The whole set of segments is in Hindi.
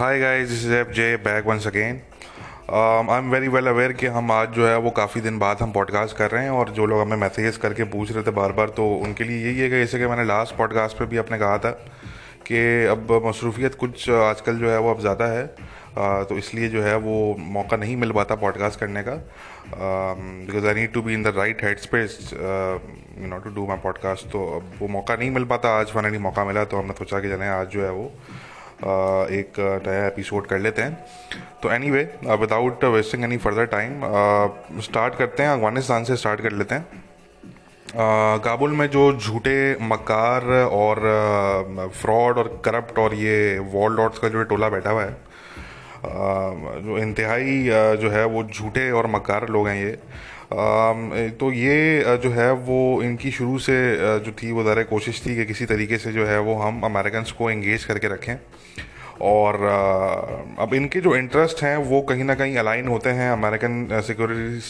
Hi guys this is F J back once again I am very well aware कि हम आज जो है वो काफ़ी दिन बाद हम पॉडकास्ट कर रहे हैं और जो लोग हमें मैसेजेस करके पूछ रहे थे बार बार तो उनके लिए यही है कि जैसे कि मैंने लास्ट पॉडकास्ट पे भी अपने कहा था कि अब मसरूफियत कुछ आजकल जो है वो अब ज़्यादा है तो इसलिए जो है वो मौका नहीं मिल पाता पॉडकास्ट करने का। Because I need to be in the right head space you know to do my podcast तो अब वो मौका नहीं मिल पाता, आज फाइनली मौका मिला तो हमने सोचा कि चलें आज जो है वो एक नया एपिसोड कर लेते हैं। तो anyway without wasting any further time start करते हैं अफ़गानिस्तान से स्टार्ट कर लेते हैं। काबुल में जो झूठे, मकार और फ्रॉड और करप्ट और ये वॉल डॉट्स का जो टोला बैठा हुआ है जो इंतहाई जो है वो झूठे और मकार लोग हैं ये। तो ये जो है वो इनकी शुरू से जो थी वो ज़रा कोशिश थी कि किसी तरीके से जो है वो हम अमेरिकन को एंगेज करके रखें। और अब इनके जो इंटरेस्ट हैं वो कहीं ना कहीं अलाइन होते हैं अमेरिकन सिक्योरिटी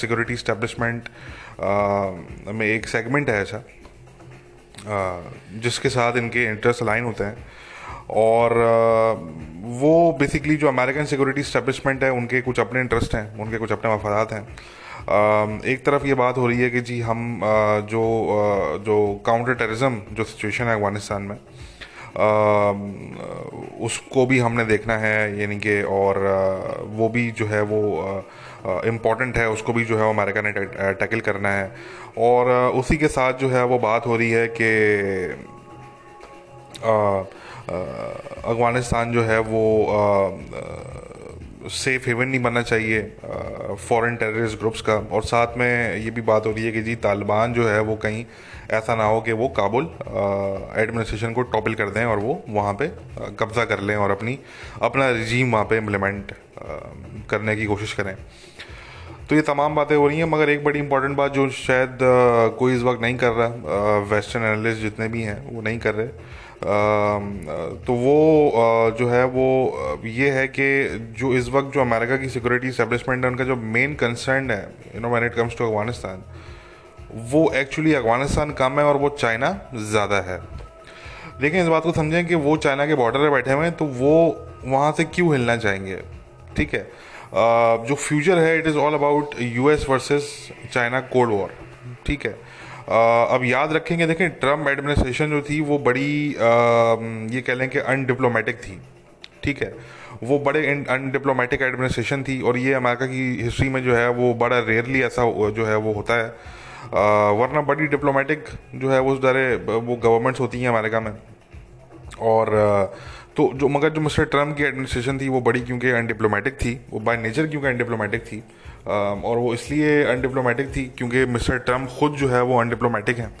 सिक्योरिटी स्टैब्लिशमेंट में एक सेगमेंट है ऐसा जिसके साथ इनके इंटरेस्ट अलाइन होते हैं। और वो बेसिकली जो अमेरिकन सिक्योरिटी स्टैब्लिशमेंट है, उनके कुछ अपने इंटरेस्ट हैं, उनके कुछ अपने मफादात हैं। एक तरफ़ ये बात हो रही है कि जी हम जो जो काउंटर टेररिज्म जो सिचुएशन है अफ़गानिस्तान में उसको भी हमने देखना है, यानी कि और वो भी जो है वो इंपॉर्टेंट है, उसको भी जो है अमेरिका ने टैकल करना है। और उसी के साथ जो है वो बात हो रही है कि अफ़गानिस्तान जो है वो सेफ़ हेवन नहीं बनना चाहिए फॉरेन टेररिस्ट ग्रुप्स का। और साथ में ये भी बात हो रही है कि जी, तालिबान जो है वो कहीं ऐसा ना हो कि वो काबुल एडमिनिस्ट्रेशन को टॉपल कर दें और वो वहाँ पे कब्ज़ा कर लें और अपनी, अपना रिजीम वहाँ पे इम्प्लीमेंट करने की कोशिश करें। तो ये तमाम बातें हो रही हैं, मगर एक बड़ी इंपॉर्टेंट बात जो शायद कोई इस वक्त नहीं कर रहा वेस्टर्न एनालिस्ट जितने भी हैं, वो नहीं कर रहे। तो वो जो है वो ये है कि जो इस वक्त जो अमेरिका की सिक्योरिटी स्टैब्लिशमेंट है, उनका जो मेन कंसर्न है you know when it comes to Afghanistan वो एक्चुअली अफ़गानिस्तान कम है और वो चाइना ज़्यादा है। लेकिन इस बात को समझें कि वो चाइना के बॉर्डर पर बैठे हुए हैं तो वो वहाँ से क्यों हिलना चाहेंगे? ठीक है? जो फ्यूचर है it is all about US versus China cold war ठीक है? अब याद रखेंगे, देखें ट्रंप एडमिनिस्ट्रेशन जो थी, वो बड़ी ये कह लें कि अनडिप्लोमेटिक थी, ठीक है? वो बड़े अनडिप्लोमेटिक एडमिनिस्ट्रेशन थी और ये अमेरिका की हिस्ट्री में जो है, वो बड़ा रेयरली ऐसा जो है, वो होता है। वरना बड़ी डिप्लोमेटिक जो है वो सारे वो गवर्नमेंट्स होती हैं अमेरिका में। और तो जो, मगर जो मिस्टर ट्रंप की एडमिनिस्ट्रेशन थी, वो बड़ी क्योंकि अनडिप्लोमेटिक थी, वो बाय नेचर क्योंकि अनडिप्लोमेटिक थी। और वो इसलिए अनडिप्लोमेटिक थी क्योंकि मिस्टर ट्रंप खुद जो है वो अनडिप्लोमेटिक हैं।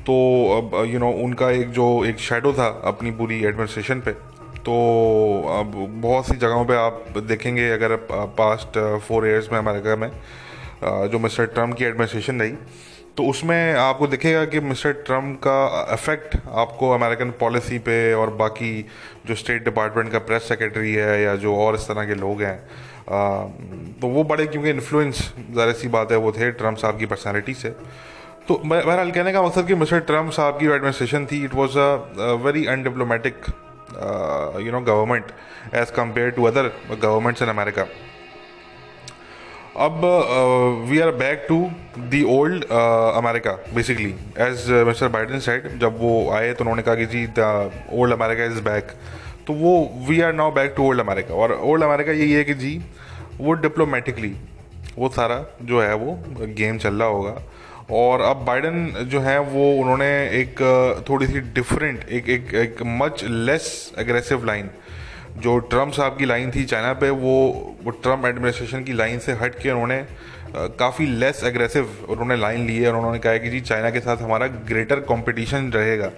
तो अब यू नो उनका एक जो, एक शेडो था अपनी पूरी एडमिनिस्ट्रेशन पे। तो अब बहुत सी जगहों पे आप देखेंगे अगर पास्ट फोर इयर्स में अमेरिका में जो मिस्टर ट्रंप की एडमिनिस्ट्रेशन रही तो उसमें आपको दिखेगा कि मिस्टर ट्रंप का इफ़ेक्ट आपको अमेरिकन पॉलिसी पे और बाकी जो स्टेट डिपार्टमेंट का प्रेस सेक्रेटरी है या जो और इस तरह के लोग हैं तो वो बड़े क्योंकि इन्फ्लुएंस ज़ाहिर सी बात है, वो थे ट्रंप साहब की पर्सनैलिटी से। तो बहरहाल कहने का मकसद कि मिस्टर ट्रंप साहब की एडमिनिस्ट्रेशन थी it was a very undiplomatic you know government as compare to other governments in America अब we are back to the old America basically as mister Biden said जब वो आए तो उन्होंने कहा कि जी the old America is back तो वो we are now back to old America और ओल्ड अमेरिका यही है कि जी, वो डिप्लोमेटिकली वो सारा जो है वो गेम चल रहा होगा। और अब बाइडन जो है वो, उन्होंने एक, थोड़ी सी डिफरेंट एक एक एक मच लेस एग्रेसिव लाइन जो ट्रंप साहब की लाइन थी चाइना पे, वो वो ट्रंप एडमिनिस्ट्रेशन की लाइन से हट के उन्होंने काफ़ी लेस एग्रेसिव उन्होंने लाइन ली है। और उन्होंने कहा है कि जी चाइना के साथ हमारा ग्रेटर कंपटीशन रहेगा।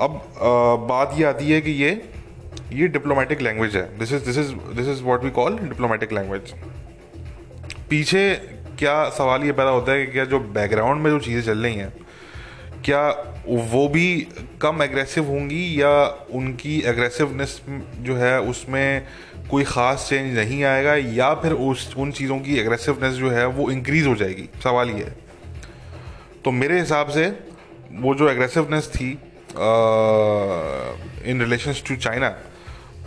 अब आ, बात ये आती है कि ये ये डिप्लोमेटिक लैंग्वेज है। This is this is this is what we call diplomatic language पीछे क्या सवाल ये पैदा होता है कि क्या जो बैकग्राउंड में जो चीज़ें चल रही हैं क्या वो भी कम एग्रेसिव होंगी या उनकी एग्रेसिवनेस जो है उसमें कोई ख़ास चेंज नहीं आएगा या फिर उस उन चीज़ों की एग्रेसिवनेस जो है वो इंक्रीज़ हो जाएगी? सवाल ये है। तो मेरे हिसाब से वो जो एग्रेसिवनेस थी इन रिलेशन टू चाइना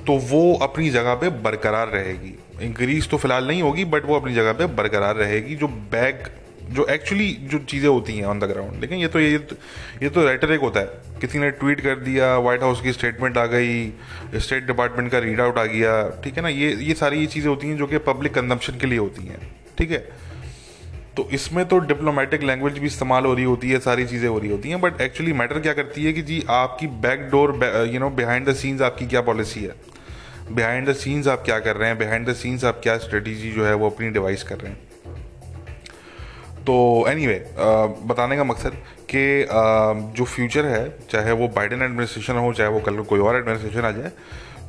तो वो अपनी जगह पे बरकरार रहेगी। इंक्रीज तो फ़िलहाल नहीं होगी बट वो अपनी जगह पे बरकरार रहेगी जो बैक जो एक्चुअली जो चीज़ें होती हैं ऑन द ग्राउंड लेकिन ये तो ये तो, ये तो रेटरिक होता है। किसी ने ट्वीट कर दिया वाइट हाउस की स्टेटमेंट आ गई स्टेट डिपार्टमेंट का रीड आउट आ गया ठीक है ना? ये ये सारी ये चीज़ें होती हैं जो कि पब्लिक कंजम्पशन के लिए होती हैं ठीक है? तो इसमें तो डिप्लोमेटिक लैंग्वेज भी इस्तेमाल हो रही होती है सारी चीज़ें हो रही होती हैं बट एक्चुअली मैटर क्या करती है कि जी आपकी back door you know behind the scenes आपकी क्या पॉलिसी है? बिहाइंड द सीन्स आप क्या कर रहे हैं? बिहाइंड द सीन्स आप क्या स्ट्रेटेजी जो है वो अपनी डिवाइस कर रहे हैं? तो एनी anyway, बताने का मकसद कि जो फ्यूचर है चाहे वो बाइडन एडमिनिस्ट्रेशन हो चाहे वो कल कोई और एडमिनिस्ट्रेशन आ जाए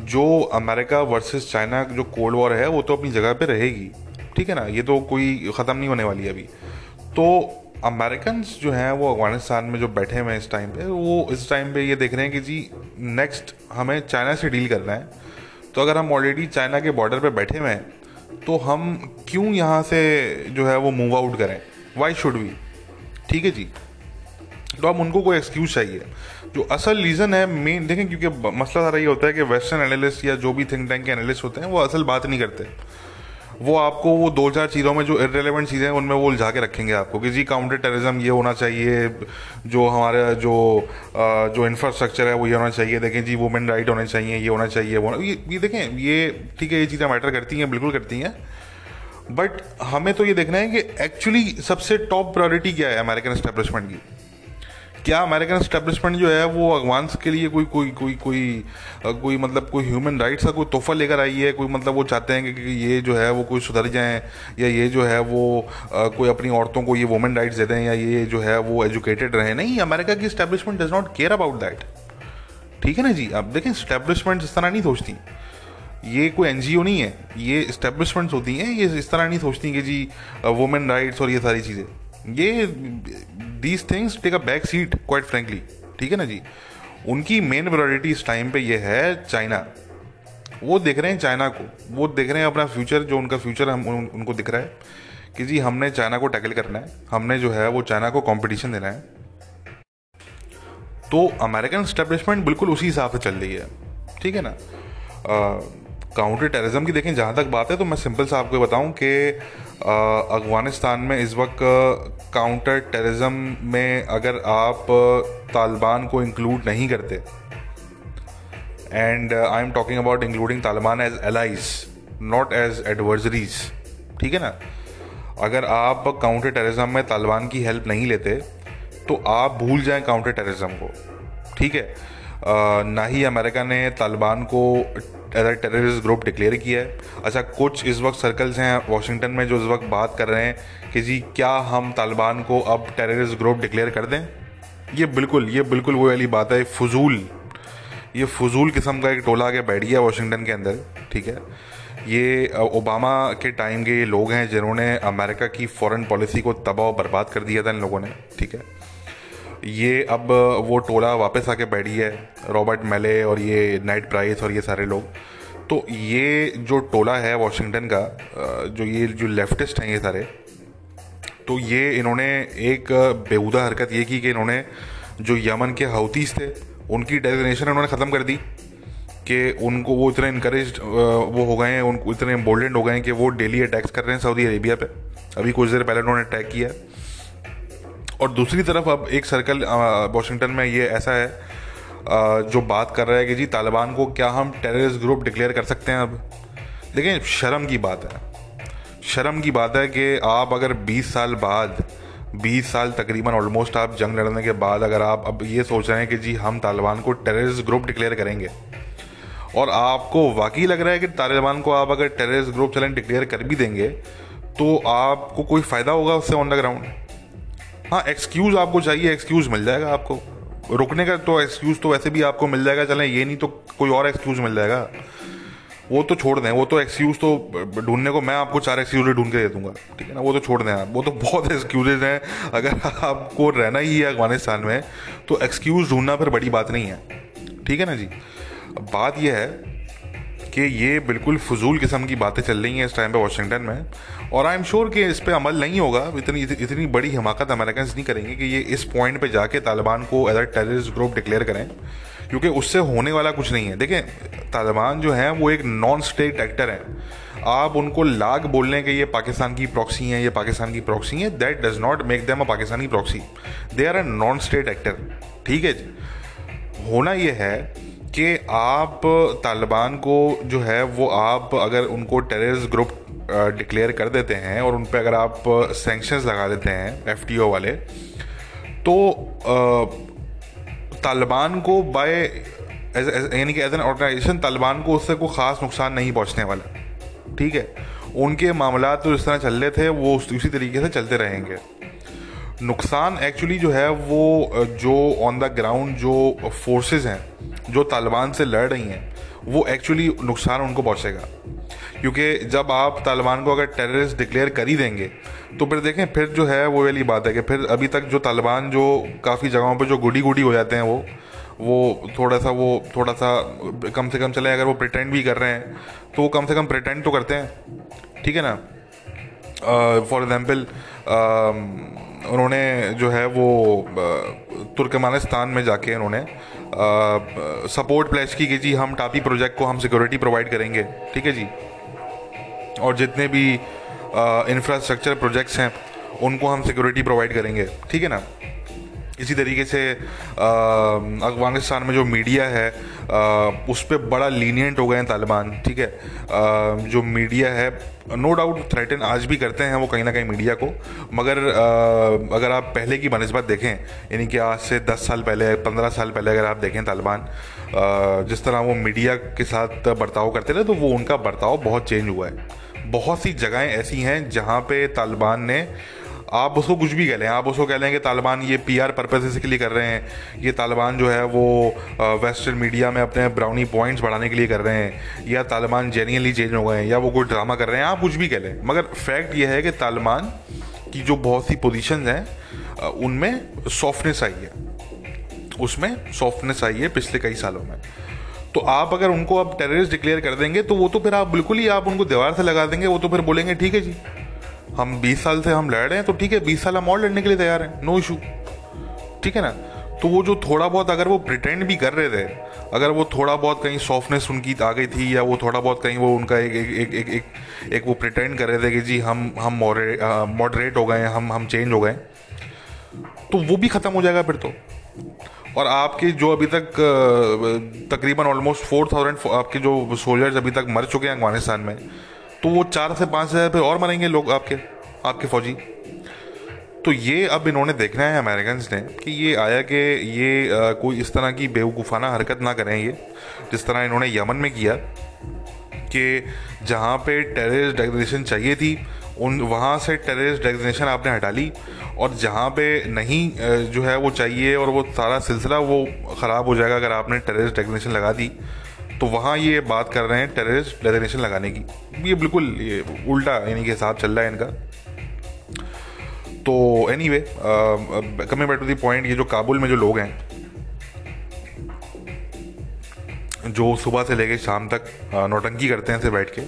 जो अमेरिका वर्सेस चाइना जो कोल्ड वॉर है वो तो अपनी जगह पे रहेगी। ठीक है ना? ये तो कोई ख़त्म नहीं होने वाली अभी। तो अमेरिकन जो हैं, वो अफ़गानिस्तान में जो बैठे हुए हैं इस टाइम पे, वो इस टाइम पे ये देख रहे हैं कि जी नेक्स्ट हमें चाइना से डील करना है। तो अगर हम ऑलरेडी चाइना के बॉर्डर पे बैठे हुए हैं तो हम क्यों यहाँ से जो है वो मूव आउट करें? वाई शुड वी ठीक है जी? तो अब उनको कोई एक्सक्यूज चाहिए। जो असल रीज़न है मेन देखें, क्योंकि मसला सारा ये होता है कि वेस्टर्न एनालिस्ट या जो भी थिंक टैंक के एनालिस्ट होते हैं, वो असल बात नहीं करते। वो आपको वो दो चार चीज़ों में जो इरेलीवेंट चीज़ें हैं उनमें वो उलझा के रखेंगे आपको। कि जी काउंटर टेररिज्म ये होना चाहिए जो हमारे जो जो इंफ्रास्ट्रक्चर है वो ये होना चाहिए देखें जी वुमेन राइट होने चाहिए ये होना चाहिए वो ये, ये देखें ये ठीक है ये चीज़ें मैटर करती हैं बिल्कुल करती हैं। बट हमें तो ये देखना है कि एक्चुअली सबसे टॉप प्रायोरिटी क्या है अमेरिकन एस्टेब्लिशमेंट की? क्या अमेरिकन स्टैब्लिशमेंट जो है वो अगवांस के लिए कोई कोई कोई कोई कोई मतलब कोई ह्यूमन राइट्स का कोई तोहफा लेकर आई है? कोई मतलब वो चाहते हैं कि, ये जो है वो कोई सुधर जाएँ या ये जो है वो कोई अपनी औरतों को ये वुमेन राइट्स दे दें या ये जो है वो एजुकेटेड रहे? नहीं अमेरिका की establishment does not care about that ठीक है ना जी? अब देखें स्टैब्लिशमेंट इस तरह नहीं सोचती। ये कोई एनजीओ नहीं है। ये इस्टेब्लिशमेंट्स होती हैं ये इस तरह नहीं सोचती कि जी वुमेन राइट्स और ये सारी चीज़ें। ये these things take a back seat quite frankly ठीक है ना जी? उनकी मेन प्रायोरिटी इस टाइम पे ये है चाइना वो देख रहे हैं चाइना को. वो देख रहे हैं अपना फ्यूचर जो उनका फ्यूचर हम उन, उनको दिख रहा है कि जी हमने चाइना को टैकल करना है. हमने जो है वो चाइना को कंपटीशन देना है. तो अमेरिकन स्टेब्लिशमेंट बिल्कुल उसी हिसाब से चल रही है. ठीक है ना? काउंटर टेररिज्म की देखें जहाँ तक बात है तो मैं सिंपल सा आपको बताऊँ कि अफ़गानिस्तान में इस वक्त काउंटर टेररिज्म में अगर आप तालिबान को इंक्लूड नहीं करते and I am talking about including Taliban as allies not as adversaries ठीक है ना? अगर आप काउंटर टेररिज्म में तालिबान की हेल्प नहीं लेते तो आप भूल जाएँ काउंटर टेररिज्म को, ठीक है? ना ही अमेरिका ने तालिबान को as a terrorist group declare किया है। अच्छा कुछ इस वक्त सर्कल्स हैं वाशिंगटन में जो इस वक्त बात कर रहे हैं कि जी, क्या हम तालिबान को अब टेररिस्ट ग्रुप डिक्लेयर कर दें? ये बिल्कुल ये बिल्कुल वो वाली बात है, फजूल। ये फजूल किस्म का एक टोला आगे बैठ गया वाशिंगटन के अंदर, ठीक है? ये ओबामा के टाइम के ये लोग हैं जिन्होंने अमेरिका की फॉरेन पॉलिसी को तबाह बर्बाद कर दिया था इन लोगों ने, ठीक है? ये अब वो टोला वापस आके बैठी है, रॉबर्ट मेले और ये नाइट प्राइस और ये सारे लोग। तो ये जो टोला है वॉशिंगटन का जो ये, जो लेफ्टिस्ट हैं ये सारे तो ये इन्होंने एक बेहूदा हरकत ये की कि इन्होंने जो यमन के हाउतीस थे, उनकी डेजिनेशन इन्होंने ख़त्म कर दी कि उनको वो इतने इनक्रेज वो हो गए हैं उनको इतने इम्पोर्टेंट हो गए हैं कि वो डेली अटैक्स कर रहे हैं सऊदी अरेबिया पे। अभी कुछ देर पहले उन्होंने अटैक किया। और दूसरी तरफ़ अब एक सर्कल वाशिंगटन में ये ऐसा है जो बात कर रहा है कि जी तालिबान को क्या हम टेररिस्ट ग्रुप डिक्लेयर कर सकते हैं अब? देखिए शर्म की बात है। शर्म की बात है कि आप अगर 20 साल बाद 20 साल तकरीबन ऑलमोस्ट आप जंग लड़ने के बाद अगर आप अब ये सोच रहे हैं कि जी हम तालिबान को टेररिस्ट ग्रुप डिक्लेयर करेंगे, और आपको वाकई लग रहा है कि तालिबान को आप अगर टेररिस्ट ग्रुप चलें डिक्लेयर कर भी देंगे तो आपको कोई फ़ायदा होगा उससे ऑन द ग्राउंड हाँ एक्सक्यूज़ आपको चाहिए एक्सक्यूज़ मिल जाएगा आपको। रुकने का तो एक्सक्यूज़ तो वैसे भी आपको मिल जाएगा, चलें, ये नहीं तो कोई और एक्सक्यूज़ मिल जाएगा। वो तो छोड़ दें, वो तो एक्सक्यूज़ तो ढूँढने को, मैं आपको चार एक्सक्यूज ढूंढ के दे दूँगा। ठीक है ना, वो तो छोड़ दें आप। वो तो बहुत एक्सक्यूजेज हैं। अगर आपको रहना ही है अफ़गानिस्तान में तो एक्सक्यूज़ ढूंढना फिर बड़ी बात नहीं है। ठीक है ना जी? बात यह है कि ये बिल्कुल फजूल किस्म की बातें चल रही हैं इस टाइम पे वाशिंगटन में। और आई एम श्योर कि इस पर अमल नहीं होगा। इतनी इतनी बड़ी हिमाकत अमेरिकन नहीं करेंगे कि ये इस पॉइंट पे जाके तालिबान को as a terrorist group declare करें, क्योंकि उससे होने वाला कुछ नहीं है। देखें तालिबान जो है, वो एक नॉन स्टेट एक्टर है। आप उनको लाग बोलने के ये पाकिस्तान की प्रॉक्सी हैं, ये पाकिस्तान की प्रॉक्सी है that does not make them a Pakistani proxy they are a non state actor ठीक है जी? होना ये है कि आप तालिबान को जो है, वो आप अगर उनको टेररिस्ट ग्रुप डिक्लेयर कर देते हैं और उन पर अगर आप सेंक्शंस लगा देते हैं एफटीओ वाले तो तालिबान को बाय यानी कि एज एन ऑर्गेनाइजेशन तालिबान को उससे कोई ख़ास नुकसान नहीं पहुँचने वाला। ठीक है? उनके मामला तो जिस तरह चल रहे थे, वो उसी तरीके से चलते रहेंगे। नुकसान एक्चुअली जो है, वो जो ऑन द ग्राउंड जो फोर्सेस हैं, जो तालिबान से लड़ रही हैं, वो एक्चुअली नुकसान उनको पहुंचेगा। क्योंकि जब आप तालिबान को अगर टेररिस्ट डिक्लेयर कर ही देंगे तो फिर देखें फिर जो है वो वाली बात है कि फिर अभी तक जो तालिबान जो काफ़ी जगहों पर जो गुडी गुडी हो जाते हैं वो वो थोड़ा सा वो थोड़ा सा कम से कम चले अगर वो प्रिटेंड भी कर रहे हैं तो वो कम से कम प्रिटेंड तो करते हैं। ठीक है ना? फॉर uh, एग्ज़ाम्पल uh, उन्होंने जो है वो uh, तुर्कमानिस्तान में जाके उन्होंने सपोर्ट प्लेस की कि जी हम टापी प्रोजेक्ट को हम सिक्योरिटी प्रोवाइड करेंगे। ठीक है जी? और जितने भी इंफ्रास्ट्रक्चर प्रोजेक्ट्स हैं उनको हम सिक्योरिटी प्रोवाइड करेंगे। ठीक है ना? इसी तरीके से अफ़गानिस्तान में जो मीडिया है आ, उस पर बड़ा लीनियंट हो गए हैं तालिबान। ठीक है? आ, जो मीडिया है नो डाउट थ्रेटन आज भी करते हैं वो कहीं ना कहीं मीडिया को। मगर आ, अगर आप पहले की बनस्बत देखें यानी कि आज से 10 साल पहले 15 साल पहले अगर आप देखें तालिबान जिस तरह वो मीडिया के साथ बर्ताव करते थे तो वो उनका बर्ताव बहुत चेंज हुआ है। बहुत सी जगहें ऐसी हैं जहाँ पे तालिबान ने आप उसको कुछ भी कह लें आप उसको कह लें कि तालिबान ये पी आर पर्पज के लिए कर रहे हैं। ये तालिबान जो है वो वेस्टर्न मीडिया में अपने ब्राउनी पॉइंट्स बढ़ाने के लिए कर रहे हैं। या तालिबान जेन्यनली चेंज हो गए हैं, या वो कोई ड्रामा कर रहे हैं, आप कुछ भी कह लें। मगर फैक्ट ये है कि तालिबान की जो बहुत सी पोजिशन हैं उनमें सॉफ्टनेस आई है। उसमें सॉफ्टनेस आई है पिछले कई सालों में। तो आप अगर उनको आप टेररिस्ट डिक्लेयर कर देंगे तो वो तो फिर आप बिल्कुल ही आप उनको दीवार से लगा देंगे वो तो फिर बोलेंगे ठीक है जी। हम 20 साल से हम लड़ रहे हैं तो ठीक है 20 साल हम और लड़ने के लिए तैयार हैं नो इशू ठीक है ना? तो वो जो थोड़ा बहुत अगर वो प्रिटेंड भी कर रहे थे अगर वो थोड़ा बहुत कहीं सॉफ्टनेस उनकी आ गई थी या वो थोड़ा बहुत कहीं वो उनका एक एक एक एक, एक, एक वो प्रिटेंड कर रहे थे कि जी हम हम मॉडरेट हो गए हम हम चेंज हो गए तो वो भी ख़त्म हो जाएगा फिर तो। और आपके जो अभी तक तकरीबन ऑलमोस्ट फोर थाउज़ेंड आपके जो सोल्जर्स अभी तक मर चुके हैं अफ़गानिस्तान में तो वो चार से पाँच हज़ार पे और मरेंगे लोग आपके आपके फौजी। तो ये अब इन्होंने देखना है अमेरिकन ने कि ये आया कि ये आ, कोई इस तरह की बेवकूफ़ाना हरकत ना करें ये जिस तरह इन्होंने यमन में किया कि जहाँ पे टेररिस्ट डेग्रेशन चाहिए थी उन वहाँ से टेररिस्ट डेग्रेशन आपने हटा ली और जहाँ पे नहीं जो है वो चाहिए और वो सारा सिलसिला वो ख़राब हो जाएगा अगर आपने टेररिस्ट डेग्रेशन लगा दी तो वहाँ ये बात कर रहे हैं टेररिस्ट डेजिग्नेशन लगाने की। ये बिल्कुल, ये उल्टा यानी कि हिसाब चल रहा है इनका। तो anyway coming back to the point ये जो काबुल में जो लोग हैं, जो सुबह से लेकर शाम तक नौटंकी करते हैं से बैठ के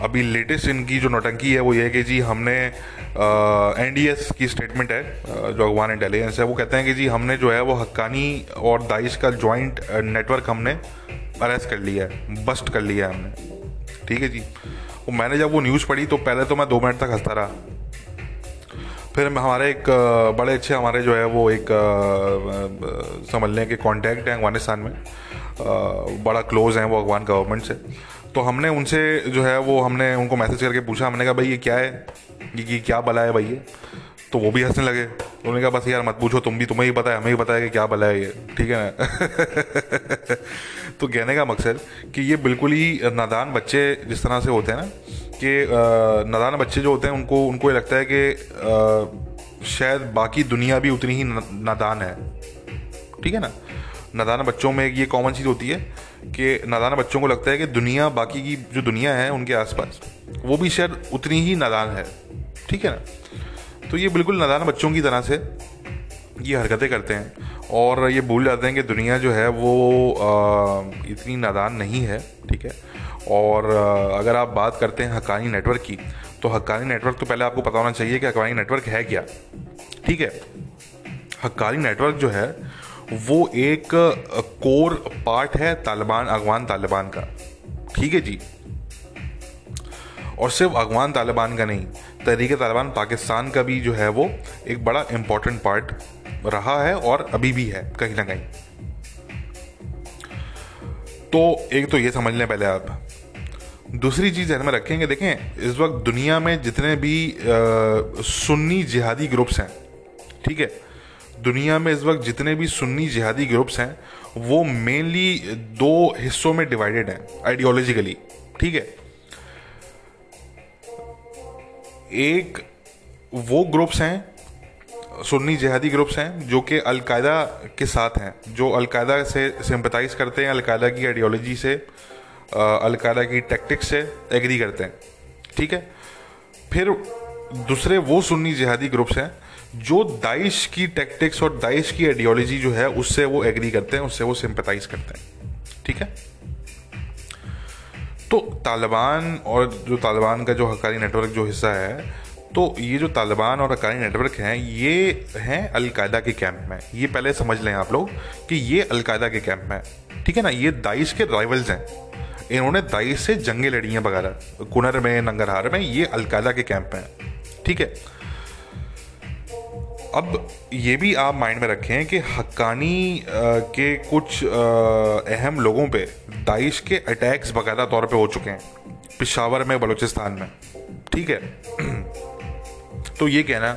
अभी लेटेस्ट इनकी जो नौटंकी है, वो ये है कि जी हमने एन डी एस की स्टेटमेंट है जो अफगान इंटेलिजेंस है, वो कहते हैं कि जी हमने जो है, वो हक्कानी और दाइश का जॉइंट नेटवर्क हमने अरेस्ट कर लिया है बस्ट कर लिया है हमने। ठीक है जी? वो मैंने जब वो न्यूज़ पढ़ी तो पहले तो मैं दो मिनट तक हंसता रहा। फिर हमारे एक बड़े अच्छे हमारे जो है, वो एक समझ लें कि कॉन्टैक्ट हैं अफ़गानिस्तान में। बड़ा क्लोज हैं वो अफगान गवर्नमेंट से। तो हमने उनसे जो है, वो हमने उनको मैसेज करके पूछा। हमने कहा, भाई, ये क्या है? ये क्या बला है भाई ये? तो वो भी हंसने लगे। उन्होंने कहा, बस यार, मत पूछो, तुम भी, तुम्हें ही पता है, हमें ही पता है कि क्या बला है ये। ठीक है ना? तो कहने का मकसद कि ये बिल्कुल ही नादान बच्चे जिस तरह से होते हैं ना, कि नादान बच्चे जो होते हैं, उनको उनको ये लगता है कि शायद बाकी दुनिया भी उतनी ही नादान है। ठीक है ना? नादान बच्चों में ये कॉमन चीज़ होती है कि नादान बच्चों को लगता है कि दुनिया बाकी की जो दुनिया है उनके आसपास वो भी शायद उतनी ही नादान है। ठीक है ना? तो ये बिल्कुल नादान बच्चों की तरह से ये हरकतें करते हैं और ये भूल जाते हैं कि दुनिया जो है वो आ, इतनी नादान नहीं है। ठीक है? और आ, अगर आप बात करते हैं हकानी नेटवर्क की तो हक्कानी नेटवर्क तो पहले आपको पता होना चाहिए कि हक्कानी नेटवर्क है क्या? ठीक है? हक्कानी नेटवर्क जो है वो एक कोर पार्ट है तालिबान अगवान तालिबान का। ठीक है जी? और सिर्फ़ अगवान तालिबान का नहीं तहरीक तालिबान पाकिस्तान का भी जो है वो एक बड़ा इंपॉर्टेंट पार्ट रहा है और अभी भी है कहीं ना कहीं। तो एक तो ये समझ लें पहले आप। दूसरी चीज़ ध्यान में रखेंगे देखें इस वक्त दुनिया में जितने भी आ, सुन्नी जिहादी ग्रुप्स हैं ठीक है दुनिया में इस वक्त जितने भी सुन्नी जिहादी ग्रुप्स हैं, वो मेनली दो हिस्सों में डिवाइडेड हैं आइडियोलॉजिकली ठीक है? एक, वो ग्रुप्स हैं, सुन्नी जिहादी ग्रुप्स हैं, जो कि अलकायदा के साथ हैं, जो अलकायदा से सिंपथाइज करते हैं, अलकायदा की आइडियोलॉजी से अलकायदा की टैक्टिक्स से एग्री करते हैं, ठीक है? फिर दूसरे वो सुन्नी जिहादी ग्रुप्स हैं जो दाइश की टैक्टिक्स और दाइश की आइडियोलॉजी जो है, उससे वो एग्री करते हैं, उससे वो सिंपथाइज करते हैं। ठीक है? तो तालिबान और जो तालिबान का जो हकारी नेटवर्क जो हिस्सा है तो ये जो तालिबान और हकारी नेटवर्क हैं, ये हैं अलकायदा के कैंप में। ये पहले समझ लें आप लोग कि ये अलकायदा के कैंप में। ठीक है ना? ये दाइश के राइवल्स हैं। इन्होंने दाइश से जंगे लड़ी हैं वगैरह कुनर में, नंगरहार में ये अलकायदा के कैंप में ठीक है? अब ये भी आप माइंड में रखें कि हक्कानी के कुछ अहम लोगों पे दाइश के अटैक्स बाकायदा तौर पे हो चुके हैं पिशावर में बलूचिस्तान में। ठीक है? तो ये कहना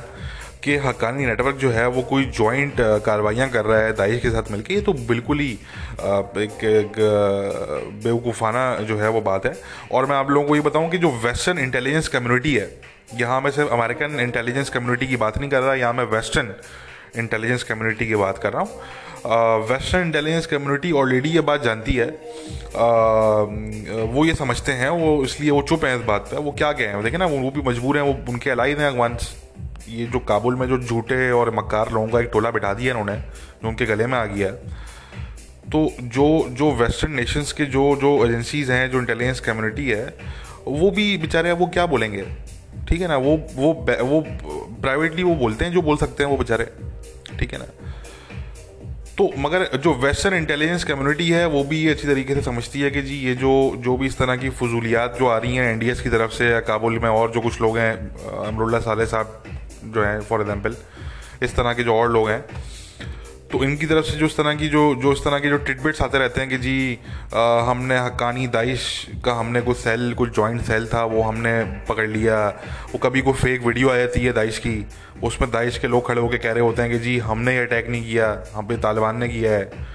कि हकानी नेटवर्क जो है वो कोई जॉइंट कार्रवाइयाँ कर रहा है दाइश के साथ मिलकर ये तो बिल्कुल ही एक, एक बेवकूफ़ाना जो है वो बात है। और मैं आप लोगों को ये बताऊँ कि जो वेस्टर्न इंटेलिजेंस कम्युनिटी है यहाँ मैं सिर्फ़ अमेरिकन इंटेलिजेंस कम्युनिटी की बात नहीं कर रहा यहाँ मैं वेस्टर्न इंटेलिजेंस कम्युनिटी की बात कर रहा हूँ। वेस्टर्न इंटेलिजेंस कम्युनिटी ऑलरेडी ये बात जानती है। आ, वो ये समझते हैं वो इसलिए वो चुप हैं इस बात पर वो क्या कहें? हैं देखें ना वो भी मजबूर हैं वो उनके अलाइद हैं अगवान ये जो काबुल में जो झूठे और मक्कार लोगों का एक टोला बिठा दिया उन्होंने जो उनके गले में आ गया। तो जो जो वेस्टर्न नेशंस के जो जो एजेंसीज हैं जो इंटेलिजेंस कम्युनिटी है वो भी बेचारे वो क्या बोलेंगे? ठीक है ना, वो वो वो प्राइवेटली वो बोलते हैं, जो बोल सकते हैं वो बेचारे। ठीक है ना? तो मगर जो वेस्टर्न इंटेलिजेंस कम्युनिटी है, वो भी ये अच्छी तरीके से समझती है कि जी, ये जो जो भी इस तरह की फजूलियात जो आ रही हैं एन की तरफ़ से या काबुल में और जो कुछ लोग हैं अमरुल्ला साले साहब जो हैं फॉर एग्ज़ाम्पल इस तरह के जो और लोग हैं तो इनकी तरफ़ से जो इस तरह की जो जो इस तरह के जो टिटबिट्स आते रहते हैं कि जी आ, हमने हकानी दाइश का हमने कुछ सेल कुछ जॉइंट सेल था वो हमने पकड़ लिया। वो कभी कोई फेक वीडियो आ जाती है दाइश की उसमें दाइश के लोग खड़े होकर कह रहे होते हैं कि जी हमने ये अटैक नहीं किया हम पे तालिबान ने किया है।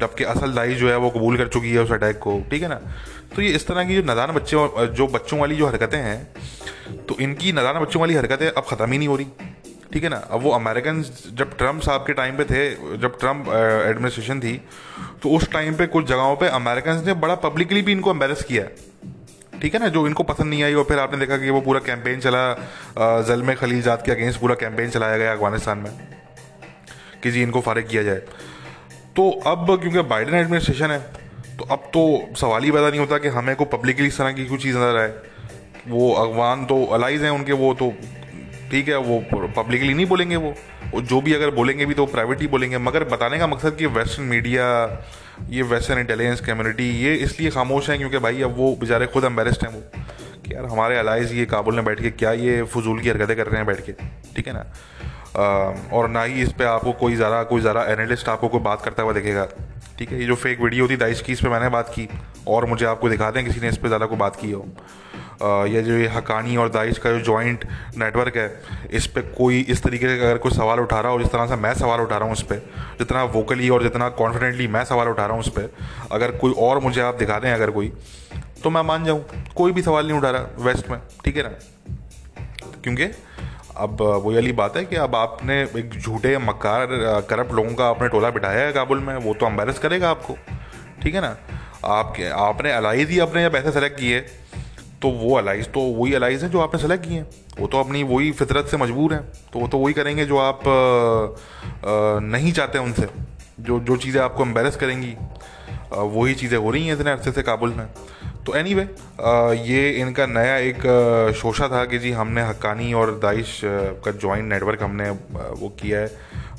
जबकि असल दाइश जो है वो कबूल कर चुकी है उस अटैक को ठीक है ना? तो ये इस तरह की जो नदान बच्चे जो बच्चों वाली जो हरकतें हैं तो इनकी नदाना बच्चों वाली हरकतें अब ख़त्म ही नहीं हो रही। ठीक है ना? अब वो अमेरिकन जब ट्रंप साहब के टाइम पे थे, जब ट्रंप एडमिनिस्ट्रेशन थी तो उस टाइम पे कुछ जगहों पे अमेरिकन ने बड़ा पब्लिकली भी इनको एम्बेरस किया ठीक है ना? जो इनको पसंद नहीं आई, और फिर आपने देखा कि वो पूरा कैंपेन चला जलम खलील जात के अगेंस्ट पूरा कैंपेन चलाया गया अफ़गानिस्तान में, कि जी इनको फारिग किया जाए। तो अब क्योंकि बाइडन एडमिनिस्ट्रेशन है तो अब तो सवाल ही पैदा नहीं होता कि हमें को पब्लिकली इस तरह की कोई चीज़ नज़र आए। वो अगवान तो अलाइज हैं उनके, वो तो ठीक है वो पब्लिकली नहीं बोलेंगे वो। जो भी अगर बोलेंगे भी तो प्राइवेट ही बोलेंगे। मगर बताने का मकसद कि वेस्टर्न मीडिया ये वेस्टर्न इंटेलिजेंस कम्युनिटी ये इसलिए खामोश हैं क्योंकि भाई अब वो बेचारे खुद एम्बेरस्ड हैं वो कि यार हमारे अलाइज ये काबुल में बैठ के क्या ये फजूल की हरकतें कर रहे हैं बैठ के। ठीक है ना? आ, और ना ही इस पर आपको कोई ज़रा कोई ज़रा एनालिस्ट आपको कोई बात करता हुआ दिखेगा। ठीक है? ये जो फेक वीडियो थी दाइश की इस पर मैंने बात की। और मुझे आपको दिखा दें किसी ने इस पर ज़्यादा कोई बात की हो। ये जो ये हकानी और दाइश का जो जॉइंट नेटवर्क है, इस पर कोई इस तरीके से अगर कोई सवाल उठा रहा हो, जिस तरह से मैं सवाल उठा रहा हूँ उस पर जितना वोकली और जितना कॉन्फिडेंटली मैं सवाल उठा रहा हूँ उस पर अगर कोई और मुझे आप दिखा दें अगर कोई तो मैं मान जाऊँ, कोई भी सवाल नहीं उठा रहा वेस्ट में, ठीक है ना? क्योंकि अब वो वाली बात है कि अब आपने एक झूठे, मक्कार, करप्ट लोगों का आपने टोला बिठाया है काबुल में, वो तो अम्बेरस करेगा आपको, ठीक है ना? आपके, आपने अलाइज ही अपने जब ऐसे सेलेक्ट किए तो वो अलाइज तो वही अलाइज हैं जो आपने सेलेक्ट किए हैं। वो तो अपनी वही फितरत से मजबूर हैं। तो वो तो वही करेंगे जो आप आ, नहीं चाहते उनसे। जो जो चीज़ें आपको एम्बेरस करेंगी। वही चीज़ें हो रही हैं इतने अरसे से काबुल में। तो एनी anyway, ये इनका नया एक शोशा था कि जी हमने हक्कानी और दाइश का जॉइंट नेटवर्क हमने वो किया है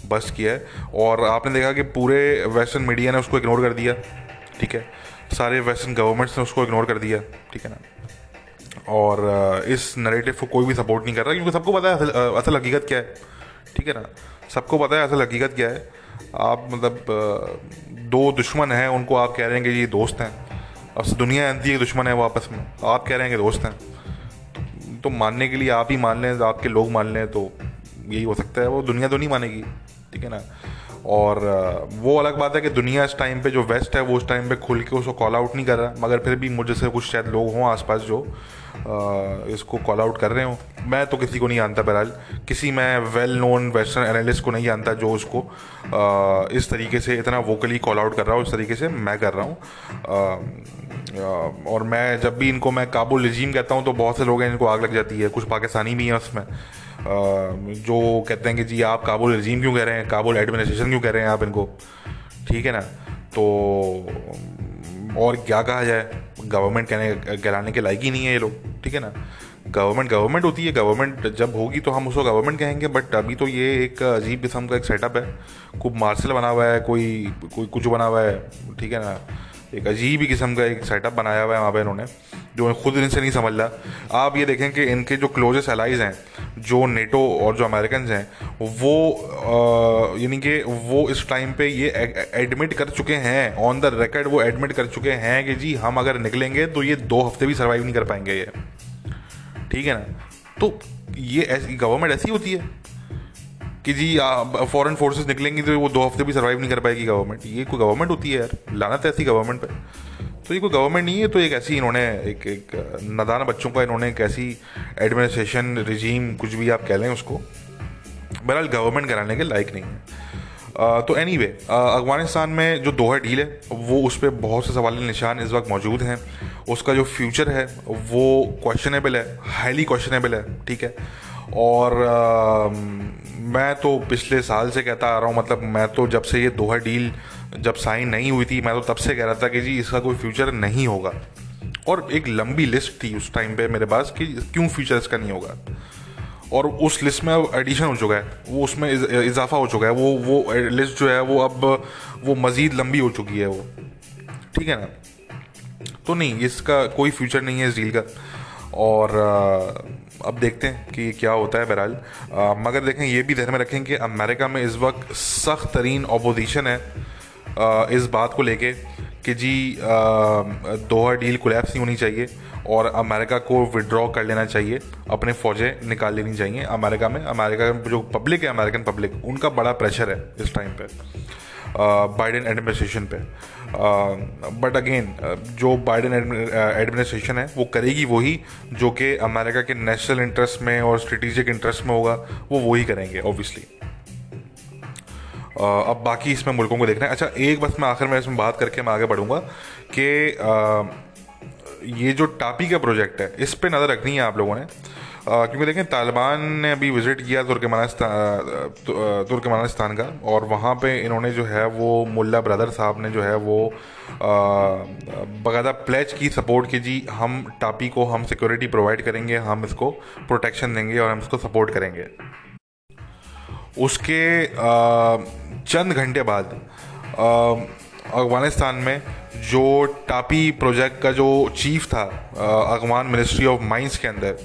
बस किया है। और आपने देखा कि पूरे वेस्टर्न मीडिया ने उसको इग्नोर कर दिया। ठीक है? सारे वेस्टर्न गवर्नमेंट्स ने उसको इग्नोर कर दिया। ठीक है ना? और इस नरेटिव को कोई भी सपोर्ट नहीं कर रहा, क्योंकि सबको पता है असल हकीकत क्या है। ठीक है ना? सबको पता है असल हकीकत क्या है। आप मतलब दो दुश्मन हैं, उनको आप कह रहे हैं कि ये दोस्त हैं। अब दुनिया जानती है दुश्मन है वो आपस में। आप कह रहे हैं कि दोस्त हैं। तो मानने के लिए आप ही मान लें, आपके लोग मान लें तो यही हो सकता है। वो दुनिया तो नहीं मानेगी। ठीक है ना? और वो अलग बात है कि दुनिया इस टाइम पे जो वेस्ट है, वो उस टाइम पे खुल के उसको कॉल आउट नहीं कर रहा। मगर फिर भी मुझे से कुछ शायद लोग हों आसपास जो इसको कॉल आउट कर रहे हो। मैं तो किसी को नहीं जानता बहरहाल। किसी मैं वेल नोन वेस्टर्न एनालिस्ट को नहीं जानता जो उसको इस तरीके से इतना वोकली कॉल आउट कर रहा हूँ, इस तरीके से मैं कर रहा हूँ। और मैं जब भी इनको मैं काबुल रजीम कहता हूँ तो बहुत से लोग हैं इनको आग लग जाती है। कुछ पाकिस्तानी भी हैं उसमें। जो कहते हैं कि जी आप काबुल रजीम क्यों कह रहे हैं? काबुल एडमिनिस्ट्रेशन क्यों कह रहे हैं आप इनको? ठीक है ना? तो और क्या कहा जाए? गवर्नमेंट कहने, कहलाने के लायक ही नहीं है ये लोग, ठीक है ना? गवर्नमेंट गवर्नमेंट होती है, गवर्नमेंट जब होगी तो हम उसको गवर्नमेंट कहेंगे बट अभी तो ये एक अजीब किस्म का एक सेटअप है। खूब मार्शल बना हुआ है, कोई कोई कुछ बना हुआ है, ठीक है ना? एक अजीब ही किस्म का एक सेटअप बनाया हुआ है वहाँ पे इन्होंने, जो खुद इनसे नहीं समझ रहा आप ये देखें कि इनके जो क्लोजेस्ट एलाइज हैं, जो नेटो और जो अमेरिकन हैं, वो यानी कि वो इस टाइम पे ये एडमिट कर चुके हैं ऑन द रिकॉर्ड वो एडमिट कर चुके हैं कि जी, हम अगर निकलेंगे तो ये दो हफ़्ते भी सर्वाइव नहीं कर पाएँगे ये। ठीक है ना? तो ये गवर्नमेंट ऐसी होती है। कि जी फॉरेन फोर्सेस निकलेंगी तो वो दो हफ़्ते भी सर्वाइव नहीं कर पाएगी गवर्नमेंट ये कोई गवर्नमेंट होती है यार लाना तो ऐसी गवर्नमेंट पे। तो ये कोई गवर्नमेंट नहीं है तो एक ऐसी इन्होंने, एक एक नदान बच्चों का इन्होंने एक ऐसी एडमिनिस्ट्रेशन रिजीम कुछ भी आप कह लें उसको, बहरहाल गवर्नमेंट कराने के लायक नहीं है। तो एनी वे अफ़गानिस्तान में जो दोहा डील है, वो उस पर बहुत से सवाल निशान इस वक्त मौजूद हैं। उसका जो फ्यूचर है, वो क्वेश्चनेबल है हाईली क्वेश्चनेबल है, ठीक है? और आ, मैं तो पिछले साल से कहता आ रहा हूँ मतलब मैं तो जब से ये दोहा डील जब साइन नहीं हुई थी मैं तो तब से कह रहा था कि जी इसका कोई फ्यूचर नहीं होगा। और एक लंबी लिस्ट थी उस टाइम पे मेरे पास कि क्यों फ्यूचर इसका नहीं होगा। और उस लिस्ट में अब एडिशन हो चुका है वो उसमें इजाफा हो चुका है वो वो लिस्ट जो है वो अब वो मज़ीद लंबी हो चुकी है वो। ठीक है ना? तो नहीं इसका कोई फ्यूचर नहीं है इस डील का। और अब देखते हैं कि क्या होता है बहरहाल। मगर देखें ये भी ध्यान में रखें कि अमेरिका में इस वक्त सख्त तरीन अपोजिशन है आ, इस बात को लेके कि जी दोहा डील कोलैप्स नहीं होनी चाहिए और अमेरिका को विड्रॉ कर लेना चाहिए अपने फ़ौजें निकाल लेनी चाहिए अमेरिका में। अमेरिका में जो पब्लिक है अमेरिकन पब्लिक उनका बड़ा प्रेशर है इस टाइम पे बाइडन एडमिनिस्ट्रेशन पे। बट अगेन जो बाइडन एडमिनिस्ट्रेशन है, वो करेगी वही, जो कि अमेरिका के नेशनल इंटरेस्ट में और स्ट्रेटिजिक इंटरेस्ट में होगा, वो वही करेंगे ऑब्वियसली अब बाकी इसमें मुल्कों को देखना है। अच्छा एक बस मैं आखिर में इसमें बात करके मैं आगे बढ़ूँगा कि ये जो टापी का प्रोजेक्ट है, इस पर नज़र रखनी है आप लोगों ने। क्योंकि देखें, तालिबान ने अभी विज़िट किया तुर्कमानिस्तान तुर्कमानिस्तान का, और वहाँ पे इन्होंने जो है वो मुल्ला ब्रदर साहब ने जो है वो बकायदा प्लेज की सपोर्ट की जी, हम टापी को, हम सिक्योरिटी प्रोवाइड करेंगे, हम इसको प्रोटेक्शन देंगे और हम इसको सपोर्ट करेंगे। उसके चंद घंटे बाद अफ़गानिस्तान में जो टापी प्रोजेक्ट का जो चीफ था अफगान मिनिस्ट्री ऑफ़ माइंस के अंदर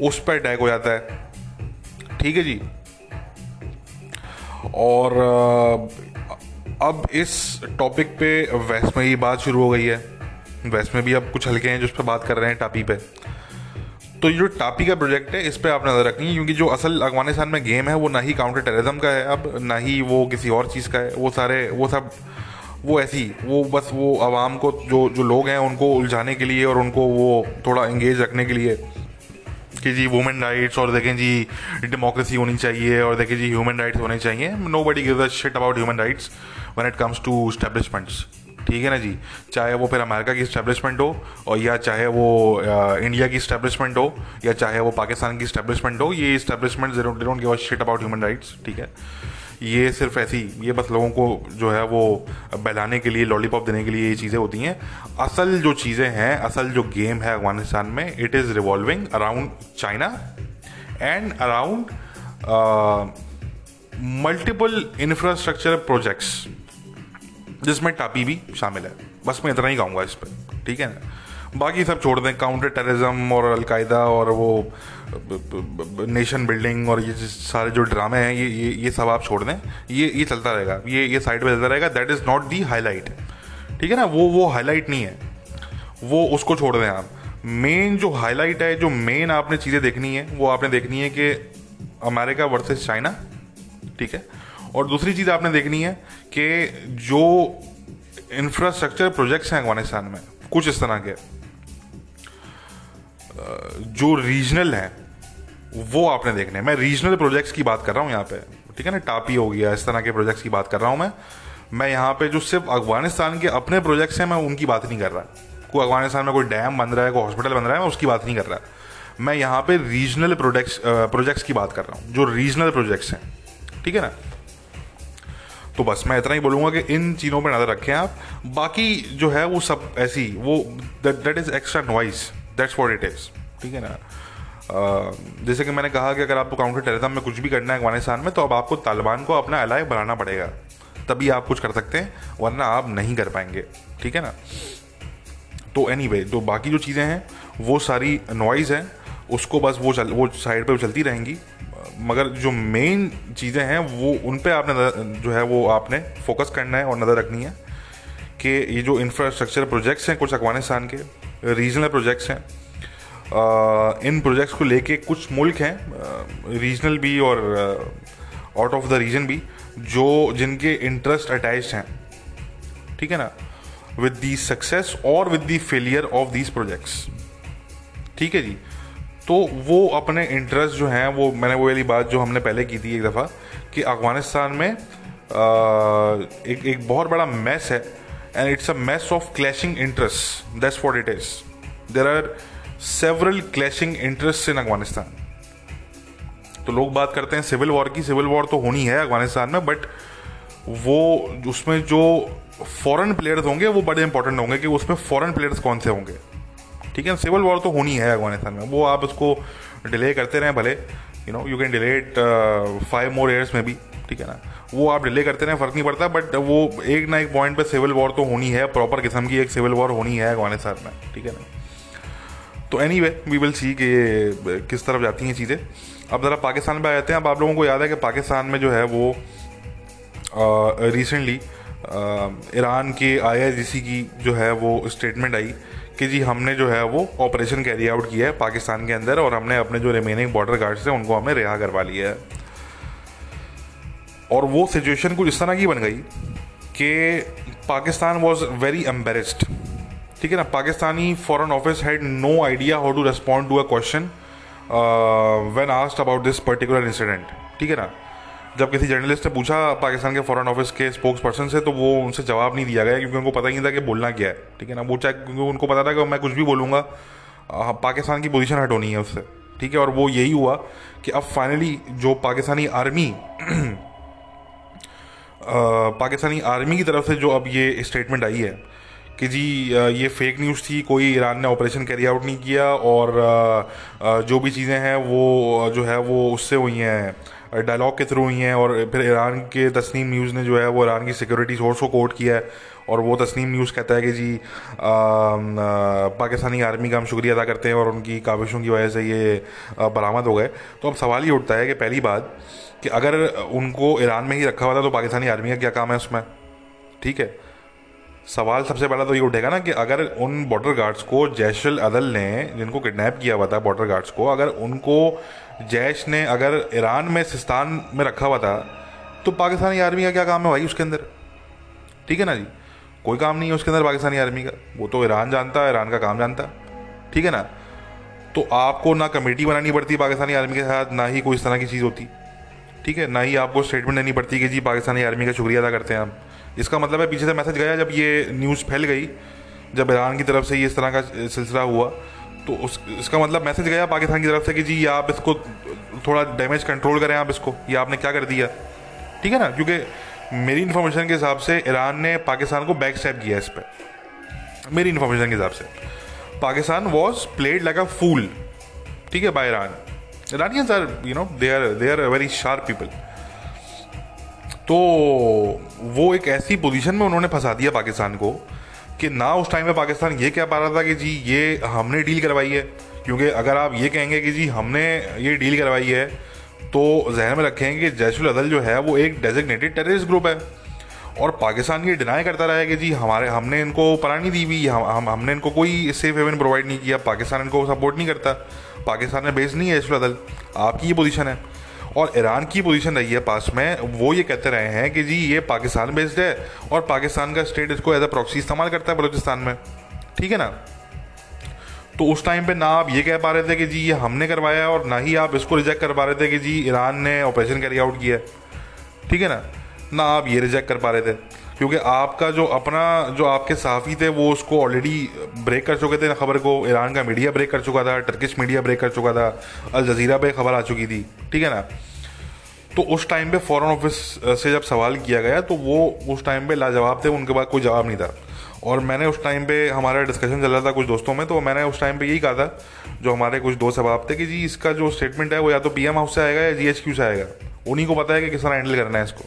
उस पर अटैक हो जाता है। ठीक है जी? और अब इस टॉपिक पे वेस्ट में ही बात शुरू हो गई है। वेस्ट में भी अब कुछ हल्के हैं जिस पर बात कर रहे हैं टापी पे। तो ये जो टापी का प्रोजेक्ट है, इस पर आप नज़र रखनी क्योंकि जो असल अफ़गानिस्तान में गेम है, वो ना ही काउंटर टेररिज्म का है अब, ना ही वो किसी और चीज़ का है। वो सारे, वो सब, वो ऐसी, वो बस वो आवाम को, जो जो लोग हैं, उनको उलझाने के लिए और उनको वो थोड़ा इंगेज रखने के लिए कि जी वुमेन राइट्स और देखें जी डेमोक्रेसी होनी चाहिए और देखें जी ह्यूमन राइट्स होने चाहिए। Nobody give shit about human rights when it comes to establishments ठीक है ना जी? चाहे वो फिर अमेरिका की स्टैब्लिशमेंट हो और या चाहे वो इंडिया की स्टैब्लिशमेंट हो या चाहे वो पाकिस्तान की स्टैब्लिशमेंट हो, ये establishment don't give a shit about human rights ठीक है? ये सिर्फ़ ऐसी, ये बस लोगों को जो है वो बहलाने के लिए लॉलीपॉप देने के लिए ये चीज़ें होती हैं। असल जो चीज़ें हैं, असल जो गेम है अफ़गानिस्तान में it is revolving around China and around multiple infrastructure projects जिसमें टापी भी शामिल है। बस मैं इतना ही कहूँगा इस पर, ठीक है ना? बाकी सब छोड़ दें काउंटर टेररिज्म और अलकायदा और वो नेशन बिल्डिंग और ये सारे जो ड्रामे हैं, ये ये ये सब आप छोड़ दें। ये ये चलता रहेगा। ये ये साइड पर चलता रहेगा। That is not the highlight ठीक है ना? वो वो हाईलाइट नहीं है। वो, उसको छोड़ दें आप। मेन जो हाईलाइट है, जो मेन आपने चीज़ें देखनी है, वो आपने देखनी है कि अमेरिका वर्सेस चाइना ठीक है? और दूसरी चीज़ आपने देखनी है कि जो इंफ्रास्ट्रक्चर प्रोजेक्ट्स हैं अफ़गानिस्तान में, कुछ इस तरह के। जो रीजनल हैं, वो आपने देखने मैं रीजनल प्रोजेक्ट्स की बात कर रहा हूँ यहाँ पे। ठीक है ना? टापी हो गया, इस तरह के प्रोजेक्ट्स की बात कर रहा हूँ मैं। मैं यहाँ पे जो सिर्फ़ अफ़गानिस्तान के अपने प्रोजेक्ट्स हैं, मैं उनकी बात नहीं कर रहा। कोई अफ़गानिस्तान में कोई डैम बन रहा है, कोई हॉस्पिटल बन रहा है, मैं उसकी बात नहीं कर रहा। मैं यहाँ पे रीजनल प्रोजेक्ट्स प्रोजेक्ट्स की बात कर रहा हूँ, जो रीजनल प्रोजेक्ट्स हैं। ठीक है ना? तो बस मैं इतना ही बोलूँगा कि इन चीज़ों पर नज़र रखें आप। बाकी जो है वो सब ऐसी, वो that is extra noise that's what it is ठीक है ना? जैसे कि मैंने कहा कि अगर आपको काउंटर टेररिज्म में कुछ भी करना है अफ़गानिस्तान में तो अब आपको तालिबान को अपना अलाय बनाना पड़ेगा। तभी आप कुछ कर सकते हैं वरना आप नहीं कर पाएँगे। ठीक है ना? तो एनी anyway, तो बाकी जो चीज़ें हैं वो सारी नॉइज़ हैं उसको बस वो चल वो साइड पे चलती रहेंगी। मगर जो मेन चीज़ें हैं वो उन पे आपने जो है वो आपने फोकस करना है और नज़र रखनी है कि ये जो इंफ्रास्ट्रक्चर प्रोजेक्ट्स हैं कुछ अफ़गानिस्तान के रीजनल प्रोजेक्ट्स हैं। इन प्रोजेक्ट्स को लेके कुछ मुल्क हैं रीजनल भी और आउट ऑफ़ द रीजन भी जो जिनके इंटरेस्ट अटैच हैं। ठीक है ना? विद दी सक्सेस और with the failure of these projects ठीक है जी? तो वो अपने इंटरेस्ट जो हैं वो मैंने वो वाली बात जो हमने पहले की थी एक दफ़ा कि अफ़गानिस्तान में आ, एक एक बहुत बड़ा मैस है। And it's a mess of clashing interest that's what it is there are several clashing interest in Afghanistan तो लोग बात करते हैं सिविल वॉर की सिविल वॉर तो होनी है अफ़गानिस्तान में बट वो उसमें जो फॉरेन प्लेयर्स होंगे, वो बड़े इंपॉर्टेंट होंगे कि उसमें फॉरेन प्लेयर्स कौन से होंगे। ठीक है? सिविल वॉर तो होनी है अफ़गानिस्तान में। वो आप उसको डिले करते रहें भले। You know you can delay it five more years में भी। ठीक है ना? वो आप डिले करते रहें, फ़र्क नहीं पड़ता बट वो एक ना एक पॉइंट पे सिविल वॉर तो होनी है प्रॉपर किस्म की एक सिविल वॉर होनी है अफ़गानिस्तान में, ठीक है ना? तो any way we will see कि किस तरफ़ जाती हैं चीज़ें। अब ज़रा पाकिस्तान पर आ जाते हैं। अब आप लोगों को याद है कि पाकिस्तान में जो है वो रिसेंटली ईरान के आई की जो है वो स्टेटमेंट आई कि जी हमने जो है वो ऑपरेशन कैरी आउट किया है पाकिस्तान के अंदर और हमने अपने जो रिमेनिंग बॉर्डर गार्ड्स हैं, उनको हमने रिहा करवा लिया है। और वो सिचुएशन कुछ इस तरह की बन गई कि पाकिस्तान वॉज़ वेरी एम्बेस्ड ठीक है ना? Pakistani foreign office had no idea how to respond to a question when asked about this particular incident ठीक है ना? जब किसी जर्नलिस्ट ने पूछा पाकिस्तान के फॉरेन ऑफ़िस के स्पोक्स पर्सन से तो वो उनसे जवाब नहीं दिया गया, क्योंकि उनको पता ही नहीं था कि बोलना क्या है। ठीक है ना? वो चाहे, क्योंकि उनको पता था कि मैं कुछ भी बोलूँगा पाकिस्तान की पोजीशन हट होनी है उससे। ठीक है? और वो यही हुआ कि अब फाइनली जो पाकिस्तानी आर्मी पाकिस्तानी आर्मी की तरफ़ से जो अब ये स्टेटमेंट आई है कि जी ये फेक न्यूज़ थी, कोई ईरान ने ऑपरेशन कैरी आउट नहीं किया और जो भी चीज़ें हैं वो जो है वो उससे हुई हैं डायलॉग के थ्रू हुई हैं और फिर ईरान के तस्नीम न्यूज़ ने जो है वो ईरान की सिक्योरिटी सोर्स को कोट किया है और वो तस्नीम न्यूज़ कहता है कि जी पाकिस्तानी आर्मी का हम शुक्रिया अदा करते हैं और उनकी काविशों की वजह से ये बरामद हो गए। तो अब सवाल ये उठता है कि पहली बात कि अगर उनको ईरान में ही रखा हुआ था तो पाकिस्तानी आर्मी का क्या काम है उसमें? ठीक है। सवाल सबसे पहला तो ये उठेगा ना कि अगर उन बॉर्डर गार्ड्स को जैशल अदल ने, जिनको किडनैप किया हुआ था बॉर्डर गार्ड्स को, अगर उनको जैश ने अगर ईरान में सिस्तान में रखा हुआ था तो पाकिस्तानी आर्मी का क्या काम है भाई उसके अंदर? ठीक है ना जी? कोई काम नहीं है उसके अंदर पाकिस्तानी आर्मी का। वो तो ईरान जानता है, ईरान का काम जानता ठीक है ना? तो आपको ना कमेटी बनानी पड़ती पाकिस्तानी आर्मी के साथ, ना ही कोई इस तरह की चीज़ होती। ठीक है, ना ही आपको स्टेटमेंट देनी पड़ती कि जी, पाकिस्तानी आर्मी का शुक्रिया अदा करते हैं हम इसका मतलब है, पीछे से मैसेज गया जब ये न्यूज़ फैल गई, जब ईरान की तरफ़ से ये इस तरह का सिलसिला हुआ तो उस, इसका मतलब मैसेज गया पाकिस्तान की तरफ़ से कि जी, आप इसको थोड़ा डैमेज कंट्रोल करें आप इसको, ये आपने क्या कर दिया? ठीक है ना? क्योंकि मेरी इन्फॉर्मेशन के हिसाब से ईरान ने पाकिस्तान को बैक स्टैप किया इस पर मेरी इन्फॉर्मेशन के हिसाब से। Pakistan was played like a fool ठीक है by Iran. Iranians are you know they are they are very sharp people तो वो एक ऐसी पोजीशन में उन्होंने फंसा दिया पाकिस्तान को कि ना उस टाइम में पाकिस्तान ये कह पा रहा था कि जी ये हमने डील करवाई है। क्योंकि अगर आप ये कहेंगे कि जी हमने ये डील करवाई है तो जहन में रखें कि जैशुल अदल जो है वो एक डेजिग्नेटेड टेररिस्ट ग्रुप है। और पाकिस्तान ये डिनाई करता रहा है कि जी हमारे हमने इनको परा नहीं दी हुई हम, हम हमने इनको कोई सेफ़ हेवन प्रोवाइड नहीं किया पाकिस्तान इनको सपोर्ट नहीं करता। पाकिस्तान में बेस नहीं है जैशुल अदल आपकी ये पोजीशन है। और ईरान की पोजीशन रही है पास में। वो ये कहते रहे हैं कि जी, ये पाकिस्तान बेस्ड है और पाकिस्तान का स्टेट इसको एज अ प्रॉक्सी इस्तेमाल करता है बलूचिस्तान में। ठीक है ना? तो उस टाइम पे ना आप ये कह पा रहे थे कि जी, ये हमने करवाया और ना ही आप इसको रिजेक्ट कर पा रहे थे कि जी, ईरान ने ऑपरेशन कैरी आउट किया है। ठीक है ना? ना आप ये रिजेक्ट कर पा रहे थे। क्योंकि आपका जो अपना जो आपके सहाफ़ी थे, वो उसको ऑलरेडी ब्रेक कर चुके थे खबर को। ईरान का मीडिया ब्रेक कर चुका था टर्किश मीडिया ब्रेक कर चुका था अल जजीरा पे खबर आ चुकी थी, ठीक है ना? तो उस टाइम पे फॉरेन ऑफ़िस से जब सवाल किया गया तो वो उस टाइम पे लाजवाब थे, उनके पास कोई जवाब नहीं था। और मैंने उस टाइम पे हमारा डिस्कशन चल रहा था कुछ दोस्तों में तो मैंने उस टाइम पे यही कहा था, जो हमारे कुछ दोस्त अहबाब थे, कि जी, इसका जो स्टेटमेंट है, वो या तो पीएम हाउस से आएगा या जीएचक्यू से आएगा। उन्हीं को पता है कि किस तरह हैंडल करना है इसको।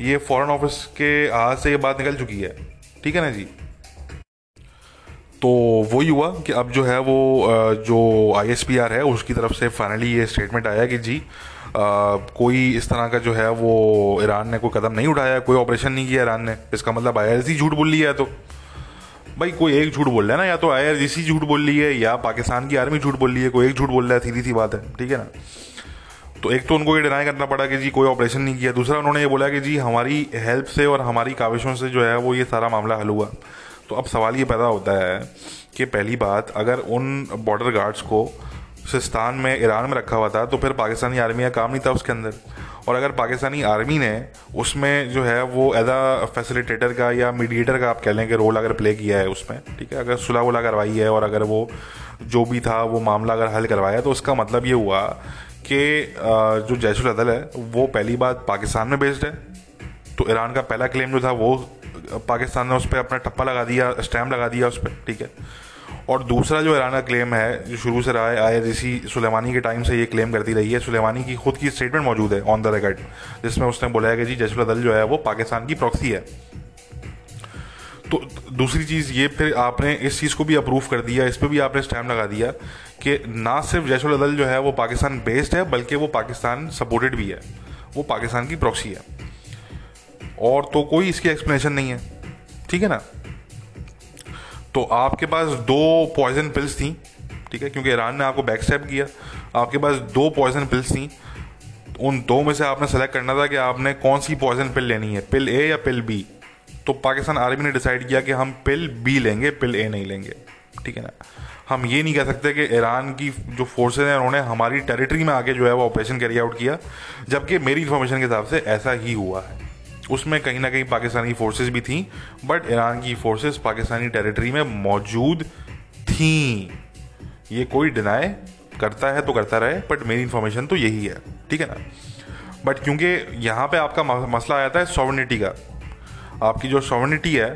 ये फॉरेन ऑफ़िस के हाथ से ये बात निकल चुकी है। ठीक है ना जी? तो वही हुआ कि अब जो है वो जो आईएसपीआर है उसकी तरफ़ से फाइनली ये स्टेटमेंट आया कि जी आ, कोई इस तरह का जो है वो ईरान ने कोई कदम नहीं उठाया कोई ऑपरेशन नहीं किया ईरान ने। इसका मतलब आई झूठ बोल लिया है तो। भाई कोई एक झूठ बोल रहा है ना या तो आई झूठ बोल रही है या पाकिस्तान की आर्मी झूठ बोल रही है कोई एक झूठ बोल रहा है सीधी सी बात है। ठीक है ना? तो एक तो उनको ये डिनाई करना पड़ा कि जी कोई ऑपरेशन नहीं किया। दूसरा उन्होंने ये बोला कि जी हमारी हेल्प से और हमारी काविशों से जो है वो ये सारा मामला हल हुआ। तो अब सवाल ये पैदा होता है कि पहली बात, अगर उन बॉर्डर गार्ड्स को सिस्तान में, ईरान में रखा हुआ था तो फिर पाकिस्तानी आर्मी का काम नहीं था उसके अंदर। और अगर पाकिस्तानी आर्मी ने उसमें जो है वो एज आ फैसिलिटेटर का या मीडिएटर का आप कह लें कि रोल अगर प्ले किया है उसमें, ठीक है? अगर सुलह वुलह करवाई है और अगर वो जो भी था वो मामला अगर हल करवाया तो उसका मतलब ये हुआ कि जो जैशुल अदल है, वो पहली बात पाकिस्तान में बेस्ड है। तो ईरान का पहला क्लेम जो था, वो पाकिस्तान ने उस पर अपना टप्पा लगा दिया स्टैम्प लगा दिया उस पर ठीक है? और दूसरा जो ईरान का क्लेम है, जो शुरू से रहा है आई ऋषि सुलेमानी के टाइम से ये क्लेम करती रही है। सुलेमानी की खुद की स्टेटमेंट मौजूद है ऑन द रिकॉर्ड जिसमें उसने बोला है कि जी जैशुल अदल जो है, वो पाकिस्तान की प्रॉक्सी है। तो दूसरी चीज़ ये, फिर आपने इस चीज़ को भी अप्रूव कर दिया, इस पर भी आपने स्टैम्प लगा दिया कि ना सिर्फ़ जैशुल अदल जो है वो पाकिस्तान बेस्ड है, बल्कि वो पाकिस्तान सपोर्टेड भी है, वो पाकिस्तान की प्रॉक्सी है। और तो कोई इसकी एक्सप्लेनेशन नहीं है, ठीक है ना? तो आपके पास दो पॉइजन पिल्स थी, ठीक है? क्योंकि ईरान ने आपको बैक स्टेप किया। आपके पास दो पॉइजन पिल्स थी, उन दो में से आपने सेलेक्ट करना था कि आपने कौन सी पॉइजन पिल लेनी है पिल ए या पिल बी तो पाकिस्तान आर्मी ने डिसाइड किया कि हम पिल बी लेंगे, पिल ए नहीं लेंगे। ठीक है ना? हम ये नहीं कह सकते कि ईरान की जो फोर्सेज हैं, उन्होंने हमारी टेरिटरी में आके जो है वो ऑपरेशन कैरी आउट किया, जबकि मेरी इन्फॉर्मेशन के हिसाब से ऐसा ही हुआ है। उसमें कहीं ना कहीं पाकिस्तानी फोर्सेज भी थी बट ईरान की फोर्सेज पाकिस्तानी टेरिटरी में मौजूद थी। ये कोई डिनाई करता है तो करता रहे बट मेरी इन्फॉर्मेशन तो यही है। ठीक है ना? बट क्योंकि यहाँ पे आपका मसला आया था सॉवर्निटी का। आपकी जो सॉवर्निटी है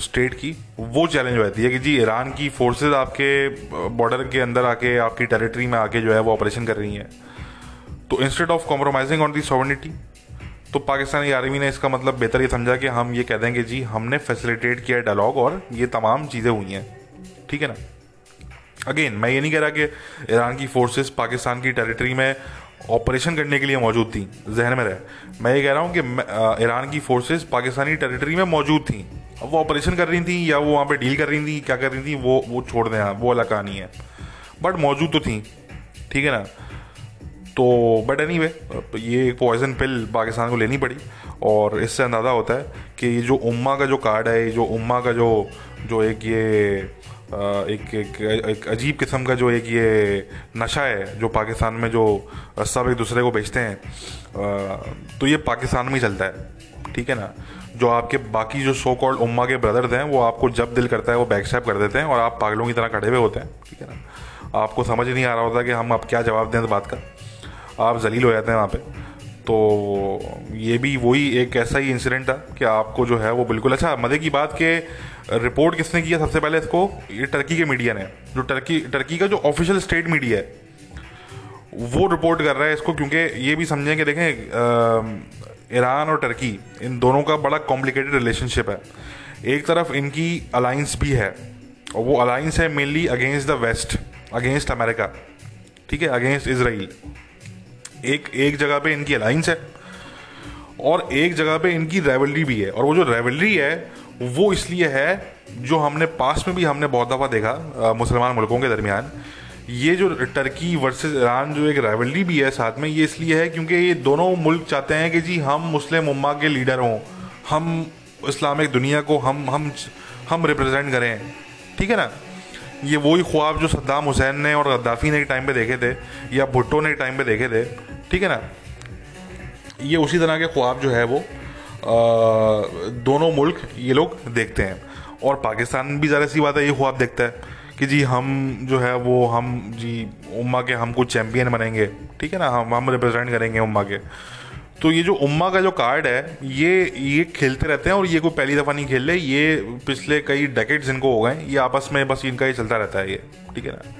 स्टेट की, वो चैलेंज रहती है कि जी ईरान की फोर्सेस आपके बॉर्डर के अंदर आके, आपकी टेरिटरी में आके जो है वो ऑपरेशन कर रही हैं। तो instead of compromising on the sovereignty तो पाकिस्तानी आर्मी ने इसका मतलब बेहतर ये समझा कि हम ये कह देंगे जी, हमने फैसिलिटेट किया डायलॉग और ये तमाम चीज़ें हुई हैं। ठीक है ना? अगेन मैं ये नहीं कह रहा कि ईरान की फोर्सेस पाकिस्तान की टेरिटरी में ऑपरेशन करने के लिए मौजूद थी, जहन में रहे। मैं ये कह रहा हूँ कि ईरान की फोर्सेस पाकिस्तानी टेरिटरी में मौजूद थी। अब वो ऑपरेशन कर रही थी या वो वहाँ पे डील कर रही थी, क्या कर रही थी, वो वो छोड़ दें वो अलग कहानी है। बट मौजूद तो थी, ठीक है ना? तो बट एनी वे ये पॉइजन पिल पाकिस्तान को लेनी पड़ी और इससे अंदाज़ा होता है कि ये जो उम्मा का जो कार्ड है, ये जो उम्मा का जो जो एक ये एक एक, एक अजीब किस्म का जो एक ये नशा है जो पाकिस्तान में जो सब एक दूसरे को बेचते हैं। तो ये पाकिस्तान में ही चलता है ठीक है ना? जो आपके बाकी जो सो कॉल्ड उम्मा के ब्रदर्स हैं वो आपको जब दिल करता है वो बैक स्टैप कर देते हैं और आप पागलों की तरह खड़े हुए होते हैं ठीक है ना? आपको समझ नहीं आ रहा होता कि हम आप क्या जवाब दें इस बात का। आप जलील हो जाते हैं वहाँ पे। तो ये भी वही एक ऐसा ही इंसिडेंट था कि आपको जो है वो बिल्कुल अच्छा मज़े की बात के रिपोर्ट किसने किया सबसे पहले इसको? ये टर्की के मीडिया ने। जो टर्की टर्की का जो ऑफिशियल स्टेट मीडिया है, वो रिपोर्ट कर रहा है इसको क्योंकि ये भी समझें कि देखें ईरान और टर्की इन दोनों का बड़ा कॉम्प्लिकेटेड रिलेशनशिप है। एक तरफ़ इनकी अलाइंस भी है, और वो अलाइंस है mainly against the west against America ठीक है अगेंस्ट इसराइल एक एक जगह पे इनकी अलाइंस है और एक जगह पे इनकी रेवलरी भी है। और वो जो रेवलरी है, वो इसलिए है जो हमने पास में भी हमने बहुत दफ़ा देखा मुसलमान मुल्कों के दरमियान। ये जो टर्की वर्सेस ईरान जो एक राइवलरी भी है साथ में, ये इसलिए है क्योंकि ये दोनों मुल्क चाहते हैं कि जी हम मुस्लिम उम्मा के लीडर हों। हम इस्लामिक दुनिया को हम हम हम रिप्रेजेंट करें। ठीक है ना? ये वही ख्वाब जो सद्दाम हुसैन ने और गद्दाफ़ी ने एक टाइम पे देखे थे या भुट्टो ने एक टाइम पे देखे थे ठीक है ना? ये उसी तरह के ख्वाब जो है वो आ, दोनों मुल्क ये लोग देखते हैं। और पाकिस्तान भी ज़रा सी बात है ये ख्वाब देखता है कि जी हम जो है वो हम जी उम्मा के हम कुछ चैम्पियन बनेंगे ठीक है ना? हम हम रिप्रेजेंट करेंगे उम्मा के। तो ये जो उम्मा का जो कार्ड है, ये ये खेलते रहते हैं और ये कोई पहली दफ़ा नहीं खेल रहे, ये पिछले कई डेकेट्स इनको हो गए ये आपस में बस इनका ही चलता रहता है ये, ठीक है ना?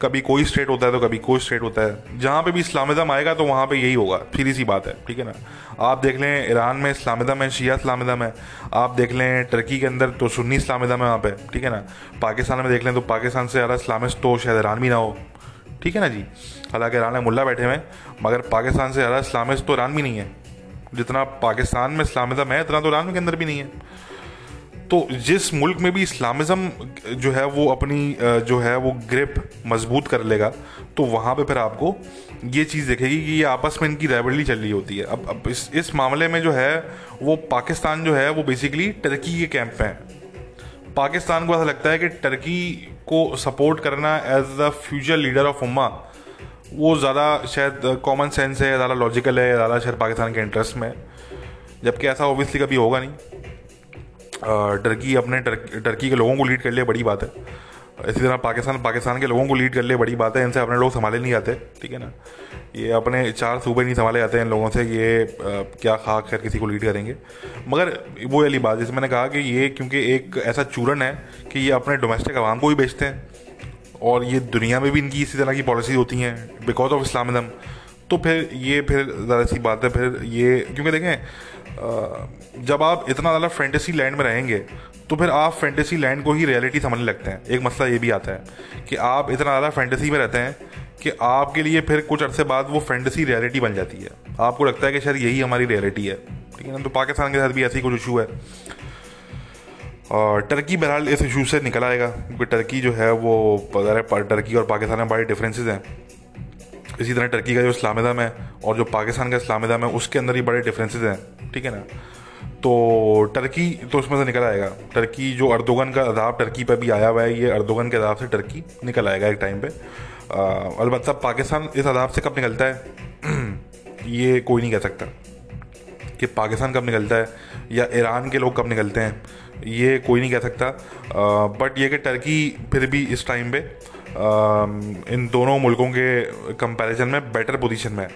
कभी कोई स्टेट होता है तो कभी कोई स्टेट होता है। जहाँ पे भी इस्लामिज़म आएगा तो वहाँ पे यही होगा, फिर सी बात है, ठीक है ना? आप देख लें, ईरान में इस्लामिज़म है, शिया इस्लामिज़म है। आप देख लें टर्की के अंदर तो सुन्नी इस्लामिज़म है वहाँ पे, ठीक है ना? पाकिस्तान में देख लें तो पाकिस्तान से ज़्यादा इस्लामिस्ट तो शायद ईरान भी ना हो। ठीक है ना जी? हालाँकि ईरान में मुल्ला बैठे हुए मगर पाकिस्तान से ज़्यादा इस्लामिस्ट तो ईरान भी नहीं है। जितना पाकिस्तान में इस्लामिज़म है, इतना तो ईरान के अंदर भी नहीं है। तो जिस मुल्क में भी इस्लामिज़म जो है, वो अपनी जो है, वो ग्रिप मज़बूत कर लेगा तो वहाँ पे फिर आपको ये चीज़ देखेगी कि ये आपस में इनकी रेवली चल रही होती है। अब अब इस इस मामले में जो है, वो पाकिस्तान जो है, वो बेसिकली टर्की के कैंप में है। पाकिस्तान को ऐसा लगता है कि टर्की को सपोर्ट करना as the future leader of उम्मा वो ज़्यादा शायद कॉमन सेंस है, ज़्यादा लॉजिकल है, ज़्यादा शायद पाकिस्तान के इंटरेस्ट में। जबकि ऐसा ओबियसली कभी होगा नहीं। टर्की अपने टर्की के लोगों को लीड कर लिया, बड़ी बात है। इसी तरह पाकिस्तान पाकिस्तान के लोगों को लीड कर लिया बड़ी बात है इनसे अपने लोग संभाले नहीं जाते ठीक है ना? ये अपने चार सूबे नहीं संभाले जाते हैं इन लोगों से ये आ, क्या खाक कर किसी को लीड करेंगे। मगर वो वाली बात जैसे मैंने कहा कि ये क्योंकि एक ऐसा चूरन है कि ये अपने डोमेस्टिक आवाम को भी बेचते हैं और ये दुनिया में भी इनकी इसी तरह की पॉलिसी होती हैं बिकॉज़ ऑफ़ इस्लामिज़म तो फिर ये फिर ज़्यादा सी बात है फिर ये क्योंकि देखें जब आप इतना ज़्यादा फैंटेसी लैंड में रहेंगे तो फिर आप फैंटेसी लैंड को ही रियलिटी समझने लगते हैं। एक मसला ये भी आता है कि आप इतना ज़्यादा फैंटेसी में रहते हैं कि आपके लिए फिर कुछ अर्से बाद वो फैंटेसी रियलिटी बन जाती है। आपको लगता है कि शायद यही हमारी रियलिटी है। ठीक है ना? तो पाकिस्तान के साथ भी ऐसी कुछ इशू है। और टर्की बहरहाल इस इशू से निकल आएगा, क्योंकि टर्की जो है वो टर्की और पाकिस्तान में बड़े डिफरेंसेस हैं। इसी तरह टर्की का जो इस्लामिज़म है और जो पाकिस्तान का इस्लामिज़म है, उसके अंदर ही बड़े डिफरेंसेस हैं। ठीक है ना? तो टर्की तो उसमें से निकल आएगा। टर्की जो अर्दोगन का अदाब टर्की पर भी आया हुआ है ये अर्दोगन के अदाब से टर्की निकल आएगा एक टाइम पे। अलबत् पाकिस्तान इस अदाब से कब निकलता है? ये कोई नहीं कह सकता कि पाकिस्तान कब निकलता है या ईरान के लोग कब निकलते हैं। ये कोई नहीं कह सकता। आ, बट ये कि टर्की फिर भी इस टाइम पे इन दोनों मुल्कों के कंपैरिजन में बेटर पोजीशन में है।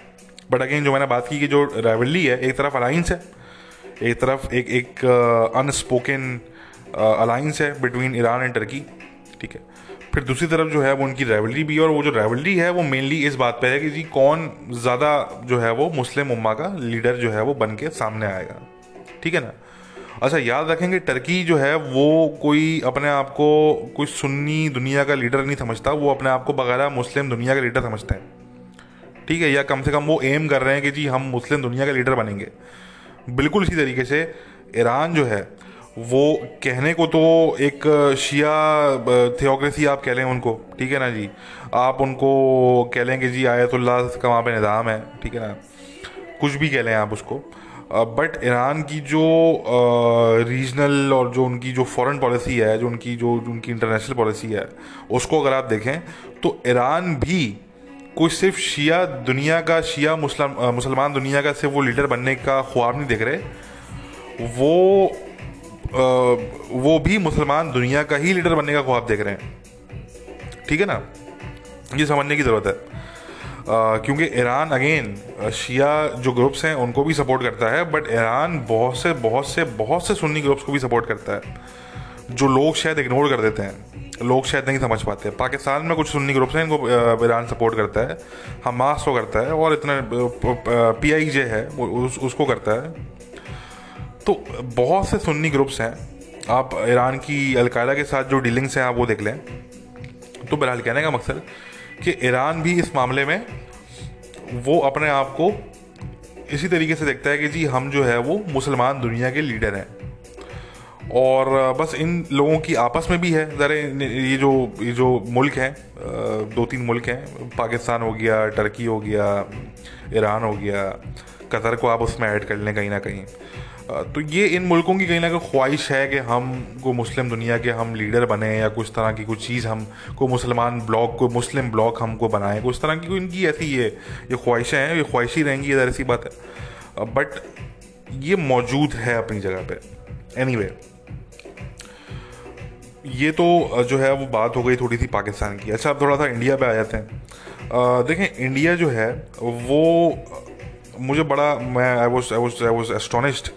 बट अगेन जो मैंने बात की कि जो राइवलरी है एक तरफ़ अलाइंस है एक तरफ़ एक एक अनस्पोकन अलाइंस है बिटवीन ईरान एंड टर्की ठीक है। फिर दूसरी तरफ़ जो है वो उनकी रेवलरी भी है और वो जो राइवलरी है वो मेनली इस बात पे है कि जी कौन ज़्यादा जो है वो मुस्लिम उम्मा का लीडर जो है वो बन के सामने आएगा, ठीक है ना। अच्छा याद रखेंगे टर्की जो है वो कोई अपने आप को कोई सुन्नी दुनिया का लीडर नहीं समझता, वो अपने आप को बगैर मुस्लिम दुनिया का लीडर समझते हैं, ठीक है। या कम से कम वो एम कर रहे हैं कि जी हम मुस्लिम दुनिया का लीडर बनेंगे। बिल्कुल इसी तरीके से ईरान जो है, वो कहने को तो एक शिया थियोक्रेसी आप कह लें उनको, ठीक है ना जी? आप उनको कह लें कि जी आयतुल्ला का वहाँ पे निज़ाम है, ठीक है ना? कुछ भी कह लें आप उसको। बट ईरान की जो रीजनल और जो उनकी जो फॉरेन पॉलिसी है, जो उनकी जो उनकी इंटरनेशनल पॉलिसी है, उसको अगर आप देखें तो ईरान भी कोई सिर्फ़ शिया दुनिया का शिया मुसलम मुसलमान दुनिया का सिर्फ़ वो लीडर बनने का ख्वाब नहीं देख रहे? वो आ, वो भी मुसलमान दुनिया का ही लीडर बनने का ख्वाब देख रहे हैं। ठीक है ना? ये समझने की ज़रूरत है। क्योंकि ईरान अगेन शिया जो ग्रुप्स हैं उनको भी सपोर्ट करता है बट ईरान बहुत से बहुत से बहुत से सुन्नी ग्रुप्स को भी सपोर्ट करता है। जो लोग शायद इग्नोर कर देते हैं लोग शायद नहीं समझ पाते पाकिस्तान में कुछ सुन्नी ग्रुप्स हैं इनको ईरान सपोर्ट करता है हमास को करता है और इतना पी आई जे है उस, उसको करता है। तो बहुत से सुन्नी ग्रुप्स हैं आप ईरान की अलकायदा के साथ जो डीलिंग्स हैं आप वो देख लें। तो बहरहाल कहने का मकसद कि ईरान भी इस मामले में वो अपने आप को इसी तरीके से देखता है कि जी हम जो है वो मुसलमान दुनिया के लीडर हैं। और बस इन लोगों की आपस में भी है। ज़रा ये जो ये जो मुल्क हैं दो तीन मुल्क हैं पाकिस्तान हो गया टर्की हो गया ईरान हो गया कतर को आप उसमें ऐड कर लें कहीं ना कहीं। तो ये इन मुल्कों की कहीं ना कहीं ख्वाहिश है कि हम को मुस्लिम दुनिया के हम लीडर बने या कुछ तरह की कुछ चीज़ हम को मुसलमान ब्लॉक को मुस्लिम ब्लॉक हमको बनाएँ। कुछ तरह की इनकी ऐसी ये ये ख्वाहिशें हैं ये ख्वाहिश रहेंगी इधर ऐसी बात है। बट ये मौजूद है अपनी जगह पे। एनी anyway, ये तो जो है वो बात हो गई थोड़ी सी पाकिस्तान की। अच्छा अब थोड़ा सा इंडिया पे आ जाते हैं। देखें इंडिया जो है वो मुझे बड़ा मैं I was I was I was astonished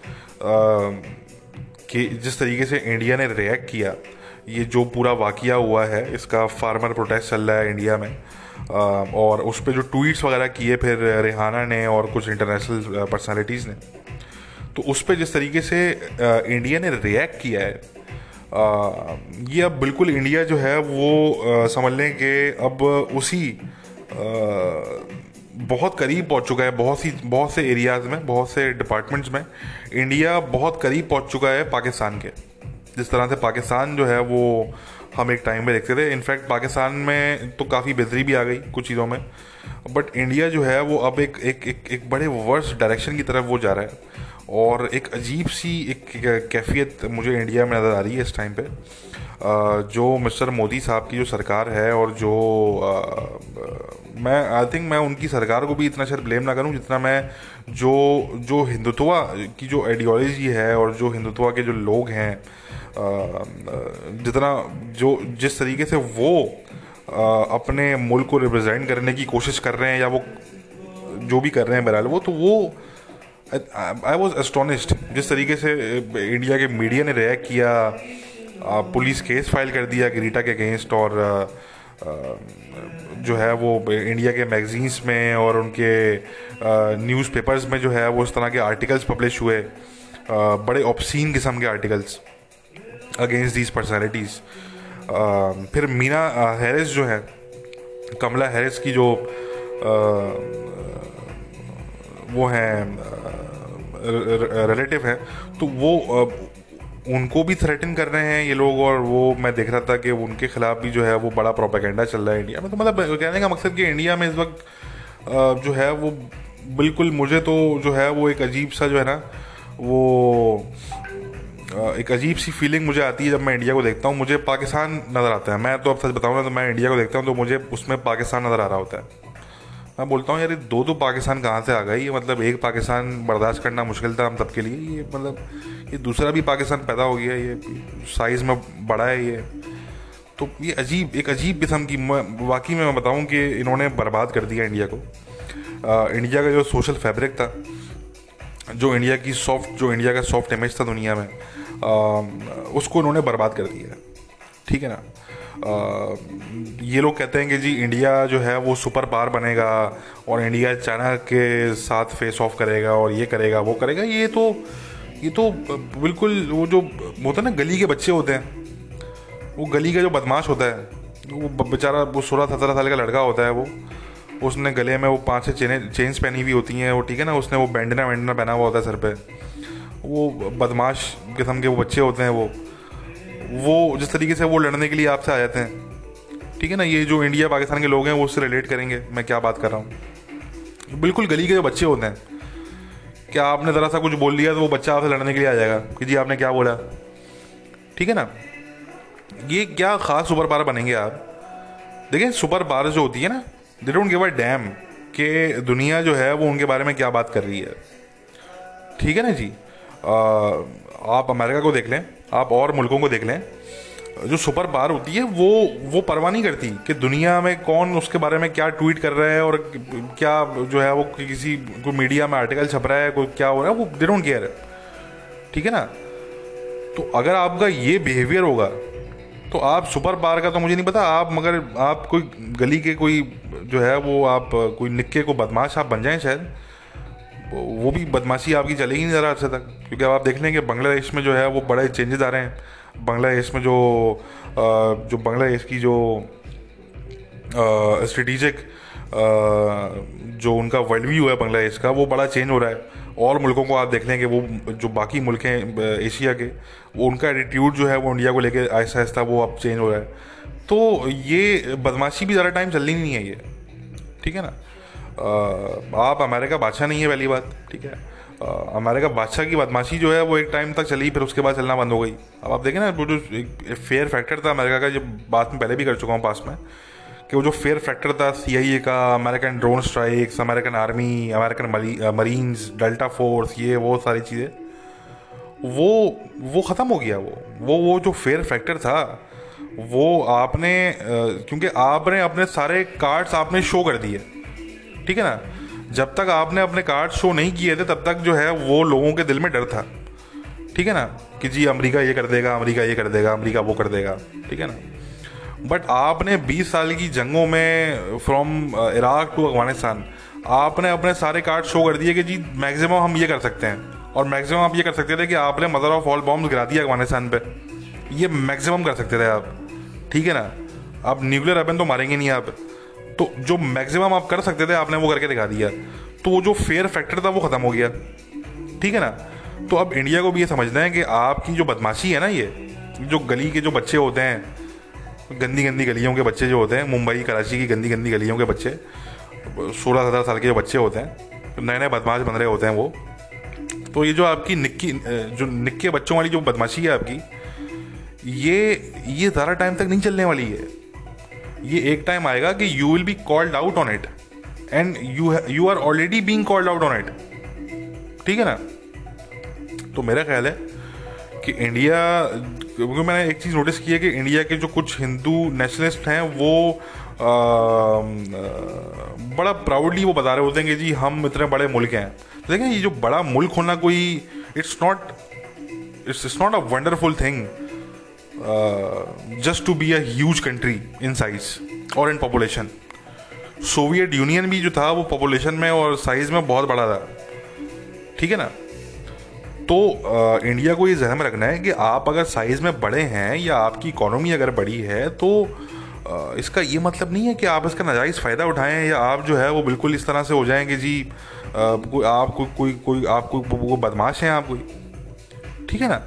कि जिस तरीके से इंडिया ने रिएक्ट किया ये जो पूरा वाक़ हुआ है इसका फार्मर प्रोटेस्ट चल रहा है इंडिया में। uh, और उस पर जो ट्वीट्स वगैरह किए फिर रेहाना ने और कुछ इंटरनेशनल पर्सनालिटीज़ ने। तो उस पर जिस तरीके से इंडिया ने रिएक्ट किया है आ, ये अब बिल्कुल इंडिया जो है वो समझ लें कि अब उसी बहुत करीब पहुँच चुका है बहुत सी बहुत से एरियाज़ में बहुत से डिपार्टमेंट्स में। इंडिया बहुत करीब पहुँच चुका है पाकिस्तान के। जिस तरह से पाकिस्तान जो है वो हम एक टाइम में देखते थे। इनफैक्ट पाकिस्तान में तो काफ़ी बेहतरी भी आ गई कुछ चीज़ों में। बट इंडिया जो है वो अब एक एक एक, एक बड़े वर्स डायरेक्शन की तरफ़ वो जा रहा है। और एक अजीब सी एक कैफियत मुझे इंडिया में नज़र आ रही है इस टाइम पे। जो मिस्टर मोदी साहब की जो सरकार है और जो मैं आई थिंक मैं उनकी सरकार को भी इतना शायद ब्लेम ना करूँ जितना मैं जो जो हिंदुत्वा की जो आइडियोलॉजी है और जो हिंदुत्वा के जो लोग हैं जितना जो, जिस तरीके से वो अपने मुल्क को रिप्रेजेंट करने की कोशिश कर रहे हैं या वो जो भी कर रहे हैं बहरहाल, वो तो वो आई वॉज़ एस्टोनिस्ड जिस तरीके से इंडिया के मीडिया ने रिएक्ट किया पुलिस केस फ़ाइल कर दिया गिरीटा के अगेंस्ट और जो है वो इंडिया के मैगजीन्स में और उनके न्यूज़पेपर्स में जो है वो इस तरह के आर्टिकल्स पब्लिश हुए। बड़े ऑप्सीन किस्म के आर्टिकल्स अगेंस्ट दीज पर्सनैलिटीज़ फिर मीना हैरिस जो है, कमला हैरिस की जो वो हैं रिलेटिव हैं तो वो उनको भी थ्रेटन कर रहे हैं ये लोग और वो मैं देख रहा था कि उनके खिलाफ भी जो है वो बड़ा प्रोपेगेंडा चल रहा है इंडिया में। तो मतलब कहने का मकसद कि इंडिया में इस वक्त जो है वो बिल्कुल मुझे तो जो है वो एक अजीब सा जो है ना, वो एक अजीब सी फीलिंग मुझे आती है जब मैं इंडिया को देखता हूँ। मुझे पाकिस्तान नज़र आता है। मैं तो अब सच बताऊँ ना तो मैं इंडिया को देखता हूँ तो मुझे उसमें पाकिस्तान नज़र आ रहा होता है। मैं बोलता हूँ यार दो दो पाकिस्तान कहाँ से आ गए? ये मतलब एक पाकिस्तान बर्दाश्त करना मुश्किल था हम सबके लिए। ये मतलब ये दूसरा भी पाकिस्तान पैदा हो गया ये साइज़ में बड़ा है ये। तो ये अजीब एक अजीब किस्म की वाकई में मैं बताऊँ कि इन्होंने बर्बाद कर दिया इंडिया को। आ, इंडिया का जो सोशल फैब्रिक था जो इंडिया की सॉफ्ट जो इंडिया का सॉफ्ट इमेज था दुनिया में आ, उसको इन्होंने बर्बाद कर दिया। ठीक है ना? ये लोग कहते हैं कि जी इंडिया जो है वो सुपर पावर बनेगा और इंडिया चाइना के साथ फेस ऑफ़ करेगा और ये करेगा, वो करेगा। ये तो ये तो बिल्कुल वो जो होता है ना, गली के बच्चे होते हैं। वो गली का जो बदमाश होता है, वो बेचारा, वो सोलह सत्रह साल का लड़का होता है वो। उसने गले में वो पाँच छः चेन चेन्स पहनी हुई होती हैं, वो ठीक है ना, उसने वो बैंडना वैंडना पहना हुआ होता है सर पे। वो बदमाश किस्म के वो बच्चे होते हैं वो। वो जिस तरीके से वो लड़ने के लिए आपसे आ जाते हैं ठीक है ना? ये जो इंडिया पाकिस्तान के लोग हैं वो उससे रिलेट करेंगे। मैं क्या बात कर रहा हूँ? बिल्कुल गली के जो बच्चे होते हैं क्या आपने ज़रा सा कुछ बोल दिया तो वो बच्चा आपसे लड़ने के लिए आ जाएगा? कि जी आपने क्या बोला? ठीक है ना? ये क्या ख़ास सुपर पावर बनेंगे आप? देखिए सुपर पावर जो होती है ना they don't give a damn कि दुनिया जो है वो उनके बारे में क्या बात कर रही है। ठीक है ना जी? आ, आप अमेरिका को देख लें। आप और मुल्कों को देख लें, जो सुपर पावर होती है, वो वो परवाह नहीं करती कि दुनिया में कौन उसके बारे में क्या ट्वीट कर रहा है और क्या जो है वो किसी को मीडिया में आर्टिकल छप रहा है, कोई क्या हो रहा है, वो दे डोंट केयर ठीक है ना? तो अगर आपका ये बिहेवियर होगा तो आप सुपर पावर का तो मुझे नहीं पता, आप मगर आप कोई गली के कोई जो है वो आप कोई निक्के को बदमाश आप बन जाएँ शायद। वो भी बदमाशी आपकी चलेगी नहीं ज़रा अच्छे तक। क्योंकि अब आप देख लेंगे बांग्लादेश में जो है वो बड़े चेंजेस आ रहे हैं। बांग्लादेश में जो जो बांग्लादेश की जो स्ट्रेटिजिक जो उनका वर्ल्ड व्यू है बांग्लादेश का, वो बड़ा चेंज हो रहा है। और मुल्कों को आप देख लेंगे वो, जो बाकी मुल्क हैं एशिया के, वो उनका एटीट्यूड जो है वो इंडिया को लेकर आहिस्ता आहिस्ता वो अब चेंज हो रहा है। तो ये बदमाशी भी ज़्यादा टाइम चलनी नहीं है ये। ठीक है ना? आप अमेरिका बादशाह नहीं है पहली बात, ठीक है? अमेरिका बादशाह की बदमाशी जो है वो एक टाइम तक चली, फिर उसके बाद चलना बंद हो गई। अब आप देखें ना, वो जो एक फेयर फैक्टर था अमेरिका का जो बात में पहले भी कर चुका हूँ पास में, कि वो जो फेयर फैक्टर था सी आई ए का American drone strikes American army American marines Delta Force ये, वो सारी चीज़ें, वो वो ख़त्म हो गया वो। वो वो जो फेयर फैक्टर था, वो आपने क्योंकि आपने अपने सारे कार्ड्स आपने शो कर दिए। ठीक है ना? जब तक आपने अपने कार्ड शो नहीं किए थे, तब तक जो है वो लोगों के दिल में डर था। ठीक है ना? कि जी अमेरिका ये कर देगा, अमेरिका ये कर देगा, अमेरिका वो कर देगा। ठीक है ना? बट आपने 20 साल की जंगों में फ्रॉम इराक टू अफ़गानिस्तान आपने अपने सारे कार्ड शो कर दिए कि जी मैक्सिमम हम ये कर सकते हैं। और मैक्सिमम आप ये कर सकते थे कि आपने मदर ऑफ़ ऑल बॉम्ब गिरा दिया अफ़गानिस्तान पे। ये मैक्सिमम कर सकते थे आप। ठीक है ना? आप न्यूक्लियर वेपन तो मारेंगे नहीं आप। तो जो मैक्सिमम आप कर सकते थे, आपने वो करके दिखा दिया। तो वो जो फेयर फैक्टर था, वो ख़त्म हो गया। ठीक है ना? तो अब इंडिया को भी ये समझना है कि आपकी जो बदमाशी है ना ये, जो गली के जो बच्चे होते हैं गंदी गंदी गलियों के बच्चे जो होते हैं, मुंबई कराची की गंदी गंदी गलियों के बच्चे सोलह सत्रह साल के जो बच्चे होते हैं नए नए बदमाश बन रहे होते हैं वो। तो ये जो आपकी निक्की, जो निक्के बच्चों वाली जो बदमाशी है आपकी, ये ये ज़्यादा टाइम तक नहीं चलने वाली है। ये एक टाइम आएगा कि you will be called out on it and you you are already being called out on it ठीक है ना? तो मेरा ख्याल है कि इंडिया क्योंकि मैंने एक चीज़ नोटिस की है कि इंडिया के जो कुछ हिंदू नेशनलिस्ट हैं वो आ, बड़ा प्राउडली वो बता रहे होते हैं कि जी हम इतने बड़े मुल्क हैं। तो देखें ये जो बड़ा मुल्क होना कोई it's not it's it's not a wonderful thing just to be as country in size और इन पॉपुलेशन सोवियत यूनियन भी जो था वो पॉपुलेशन में और साइज़ में बहुत बड़ा था। ठीक है ना? तो आ, इंडिया को ये जहन में रखना है कि आप अगर साइज़ में बड़े हैं या आपकी इकोनॉमी अगर बड़ी है तो आ, इसका ये मतलब नहीं है कि आप इसका नाजायज़ फ़ायदा उठाएँ या आप जो है वो बिल्कुल इस तरह से हो जाएँ कि जी आ, कोई आप कोई कोई कोई आप कोई बदमाश हैं आप कोई। ठीक है ना?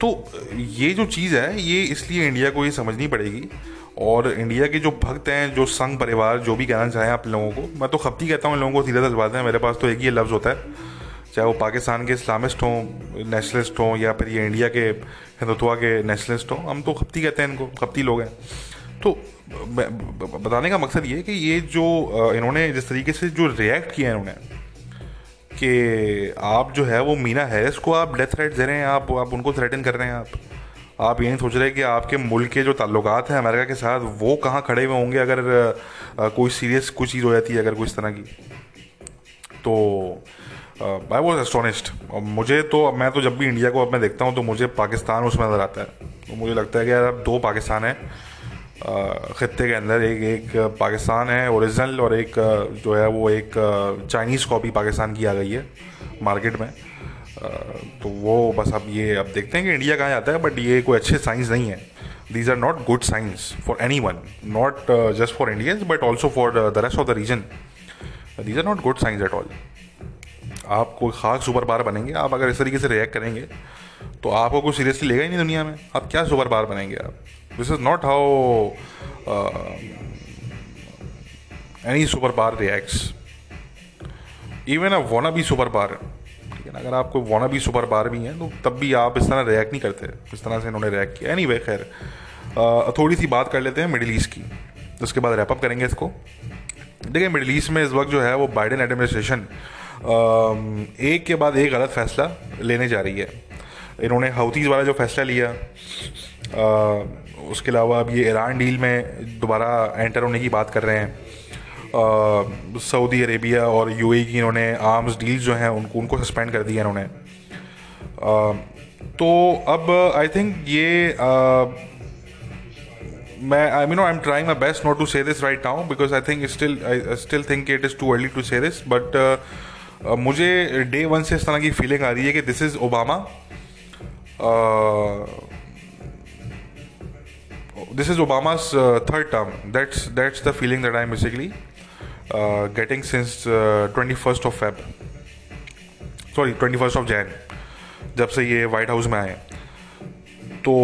तो ये जो चीज़ है, ये इसलिए इंडिया को ये समझनी पड़ेगी। और इंडिया के जो भक्त हैं, जो संघ परिवार, जो भी कहना चाहें आप लोगों को, मैं तो खपती कहता हूँ इन लोगों को सीधा बात है। मेरे पास तो एक ही लफ्ज़ होता है। चाहे वो पाकिस्तान के इस्लामिस्ट हों, नेशनलिस्ट हों, या फिर ये इंडिया के, हिंदुत्वा के नेशनलिस्ट हों, हम तो खपती कहते हैं इनको, खपती लोग हैं। तो बताने का मकसद ये है कि ये जो इन्होंने जिस तरीके से जो रिएक्ट किया है इन्होंने कि आप जो है वो मीना हैरिस को आप डेथ थ्रेट दे रहे हैं, आप आप उनको थ्रेटन कर रहे हैं आप। आप ये नहीं सोच रहे कि आपके मुल्क के जो ताल्लुकात हैं अमेरिका के साथ, वो कहाँ खड़े हुए होंगे अगर कोई सीरियस कोई चीज़ हो जाती है अगर कोई इस तरह की? तो आई वॉज़ एस्टोनिस्ड मुझे तो मैं तो जब भी इंडिया को अब मैं देखता हूँ तो मुझे पाकिस्तान उसमें नज़र आता है। तो मुझे लगता है कि यार अब दो पाकिस्तान है। ख़त्े के अंदर एक एक पाकिस्तान है, ओरिजिनल, और एक जो है वो एक चाइनीज़ कॉपी पाकिस्तान की आ गई है मार्केट में। तो वो बस अब ये, अब देखते हैं कि इंडिया कहाँ जाता है, बट ये कोई अच्छे साइंस नहीं है। These are not good science for anyone not just for Indians but also for the rest of the region these are not good science at all आप कोई खास सुपर पावर बनेंगे, आप अगर इस तरीके से रिएक्ट करेंगे तो आपको कोई सीरियसली लेगा ही नहीं दुनिया में। आप क्या सुपर पावर बनेंगे आप? This is not how uh, any superpower reacts. Even a wannabe superpower. ठीक है ना अगर आप कोई वाना भी सुपर पावर भी हैं तो तब भी आप इस तरह रिएक्ट नहीं करते इस तरह से इन्होंने रिएक्ट किया एनी anyway, खैर थोड़ी सी बात कर लेते हैं मिडिल ईस्ट की उसके बाद रैपअप करेंगे इसको देखिए मिडिल ईस्ट में इस वक्त जो है वो बाइडेन एडमिनिस्ट्रेशन एक के बाद एक गलत फैसला लेने जा रही है इन्होंने हाउथीज़ वाला जो फैसला लिया उसके अलावा अब ये ईरान डील में दोबारा एंटर होने की बात कर रहे हैं। सऊदी अरेबिया और यूएई की इन्होंने आर्म्स डील्स जो हैं, उनको उनको सस्पेंड कर दिया इन्होंने। तो अब आई थिंक ये मैं I mean I am trying my best not to say this right now because I think still I still think it is too early to say this but मुझे डे वन से इस तरह की फीलिंग आ रही है कि this is Obama this is Obama's uh, third term. That's that's the feeling that I'm basically uh, getting since uh, 21st of Feb. Sorry, 21st of Jan. जब से ये वाइट हाउस में आए तो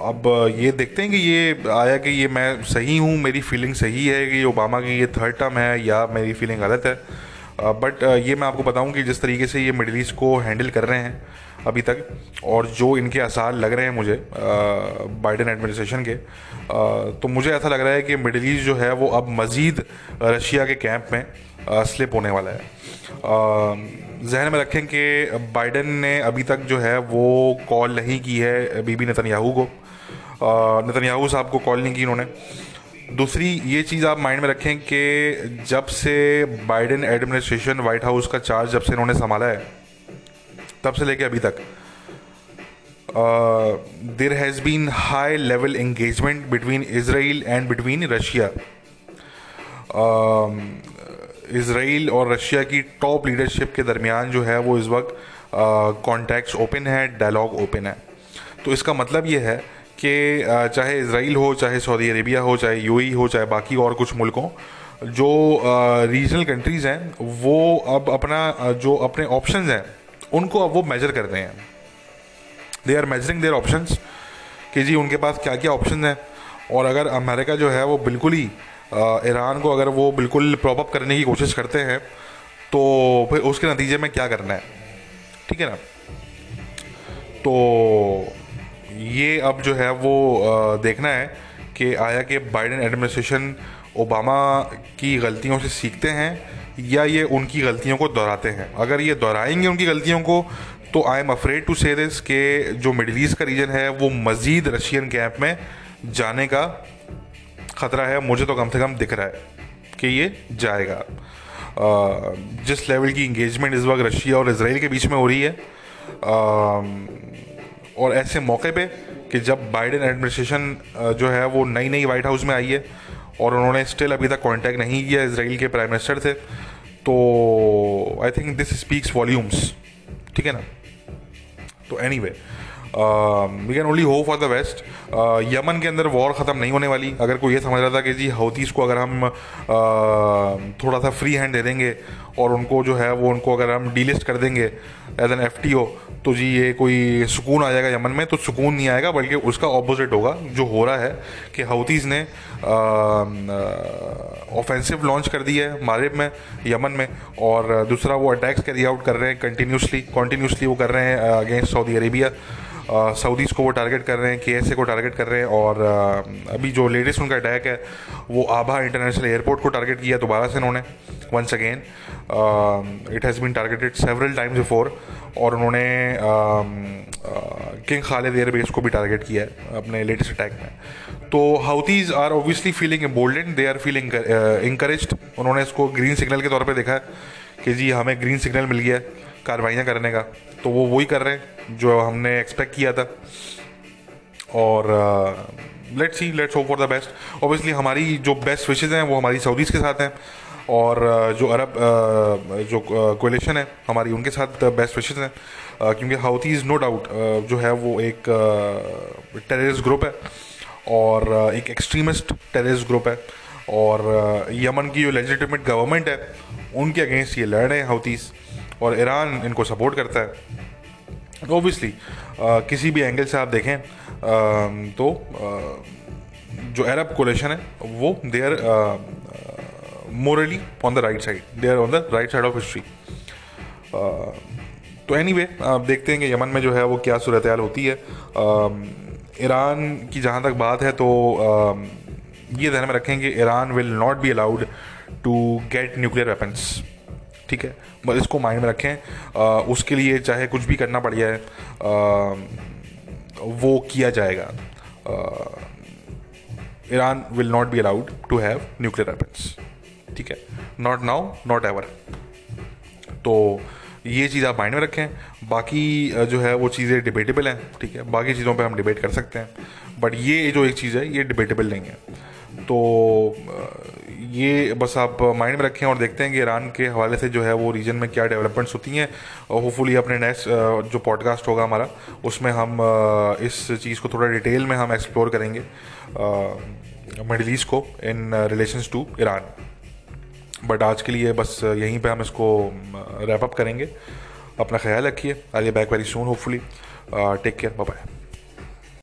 अब ये देखते हैं कि ये आया कि ये मैं सही हूँ मेरी फीलिंग सही है कि ओबामा की ये थर्ड टर्म है या मेरी फीलिंग गलत है बट ये मैं आपको बताऊँ कि जिस तरीके से ये मिडल ईस्ट को हैंडल कर रहे हैं अभी तक। और जो इनके आसार लग रहे हैं मुझे बाइडन एडमिनिस्ट्रेशन के आ, तो मुझे ऐसा लग रहा है कि मिडल ईस्ट जो है वो अब मज़ीद रशिया के कैंप में स्लिप होने वाला है। जहन में रखें कि बाइडन ने अभी तक जो है वो कॉल नहीं की है बीबी नतनयाहू को। नतनयाहू साहब को कॉल नहीं की इन्होंने दूसरी ये चीज़ आप माइंड में रखें कि जब से बाइडन एडमिनिस्ट्रेशन वाइट हाउस का चार्ज जब से इन्होंने संभाला है तब से लेके अभी तक। There has been high level engagement between Israel and between Russia Israel और रशिया की टॉप लीडरशिप के दरमियान जो है वो इस वक्त कॉन्टैक्ट्स ओपन है डायलॉग ओपन है। तो इसका मतलब ये है कि चाहे इसराइल हो, चाहे सऊदी अरेबिया हो, चाहे यूएई हो, चाहे बाकी और कुछ मुल्कों, जो रीजनल कंट्रीज़ हैं, वो अब अपना जो अपने ऑप्शंस हैं उनको अब वो मेजर कर रहे हैं। They are measuring their options कि जी उनके पास क्या क्या ऑप्शन हैं। और अगर अमेरिका जो है वो बिल्कुल ही ईरान को अगर वो बिल्कुल प्रॉप करने की कोशिश करते हैं तो फिर उसके नतीजे में क्या करना है? ठीक है ना? तो ये अब जो है वो देखना है कि आया कि बाइडेन एडमिनिस्ट्रेशन ओबामा की गलतियों से सीखते हैं या ये उनकी गलतियों को दोहराते हैं। अगर ये दोहराएँगे उनकी गलतियों को तो I am afraid to say this के जो मिडल ईस्ट का रीजन है, वो मज़ीद रशियन कैंप में जाने का ख़तरा है। मुझे तो कम से कम दिख रहा है कि ये जाएगा। जिस लेवल की इंगेजमेंट इस वक्त रशिया और इसराइल के बीच में हो रही है और ऐसे मौके पे कि जब बाइडेन एडमिनिस्ट्रेशन जो है, वो नई नई वाइट हाउस में आई है और उन्होंने स्टिल अभी तक कांटेक्ट नहीं किया इसराइल के प्राइम मिनिस्टर से। तो I think this speaks volumes ठीक है ना? तो anyway we can only hope for the best Yemen के अंदर वॉर ख़त्म नहीं होने वाली। अगर कोई ये समझ रहा था कि जी हौतीस को अगर हम uh, थोड़ा सा फ्री हैंड दे देंगे और उनको जो है वो उनको अगर हम डीलिस्ट कर देंगे as an F T O तो जी ये कोई सुकून आ जाएगा यमन में। तो सुकून नहीं आएगा बल्कि उसका ऑपोजिट होगा जो हो रहा है कि हौतीज़ ने ऑफेंसिव लॉन्च कर दी है मारिब में, यमन में, और दूसरा वो अटैक्स कैरी आउट कर रहे हैं कंटिन्यूसली कॉन्टीन्यूसली वो कर रहे हैं अगेंस्ट सऊदी अरेबिया सऊदीज़ को वो टारगेट कर रहे हैं के को टारगेट कर रहे हैं, और अभी जो लेटेस्ट उनका अटैक है, वो आभा इंटरनेशनल एयरपोर्ट को टारगेट किया दोबारा से उन्होंने once again it has been targeted several times before और उन्होंने किंग खालिद एयरबेस को भी टारगेट किया है अपने लेटेस्ट अटैक में। तो Houthis are obviously feeling emboldened they are feeling encourage उन्होंने इसको ग्रीन सिग्नल के तौर पे देखा है कि जी हमें ग्रीन सिग्नल मिल गया है कार्रवाइयाँ करने का। तो वो वही कर रहे हैं जो हमने एक्सपेक्ट किया था। और let's see let's hope for the best obviously हमारी जो बेस्ट विशेज हैं, वो हमारी सऊदीज़ के साथ हैं। और जो अरब जो कोलेशन है, हमारी उनके साथ बेस्ट विशेज हैं। क्योंकि हाउथीज़ नो डाउट जो है वो एक टेररिस्ट ग्रुप है। और एक एक्सट्रीमिस्ट टेररिस्ट ग्रुप है और यमन की जो लेजिटिमेट गवर्नमेंट है उनके अगेंस्ट ये लड़ रहे हैं हाउथीज़ और ईरान इनको सपोर्ट करता है। ओबियसली किसी भी एंगल से आप देखें आ, तो आ, जो अरब कोलेशन है वो they are morally on the right side they are on the right side of history तो एनी वे आप देखते हैं कि यमन में जो है वो क्या सूरत होती है। ईरान की जहाँ तक बात है तो ये ध्यान में रखें कि Iran will not be allowed to get nuclear weapons ठीक है? बस इसको माइंड में रखें। आ, उसके लिए चाहे कुछ भी करना पड़ जाए वो किया जाएगा। Iran will not be allowed to have nuclear weapons ठीक है? नॉट नाउ नॉट एवर तो ये चीज़ आप माइंड में रखें। बाकी जो है वो चीज़ें डिबेटेबल हैं, ठीक है? बाकी चीज़ों पे हम डिबेट कर सकते हैं। बट ये, जो एक चीज़ है, ये डिबेटेबल नहीं है। तो ये बस आप माइंड में रखें और देखते हैं कि ईरान के हवाले से जो है वो रीजन में क्या डेवलपमेंट्स होती हैं। और होपफुली अपने नेक्स्ट जो पॉडकास्ट होगा हमारा, उसमें हम इस चीज़ को थोड़ा डिटेल में हम एक्सप्लोर करेंगे मिडल ईस्ट को in relations to Iran but आज के लिए बस यहीं पे हम इसको रैप अप करेंगे। अपना ख्याल रखिए। I back very soon hopefully take care bye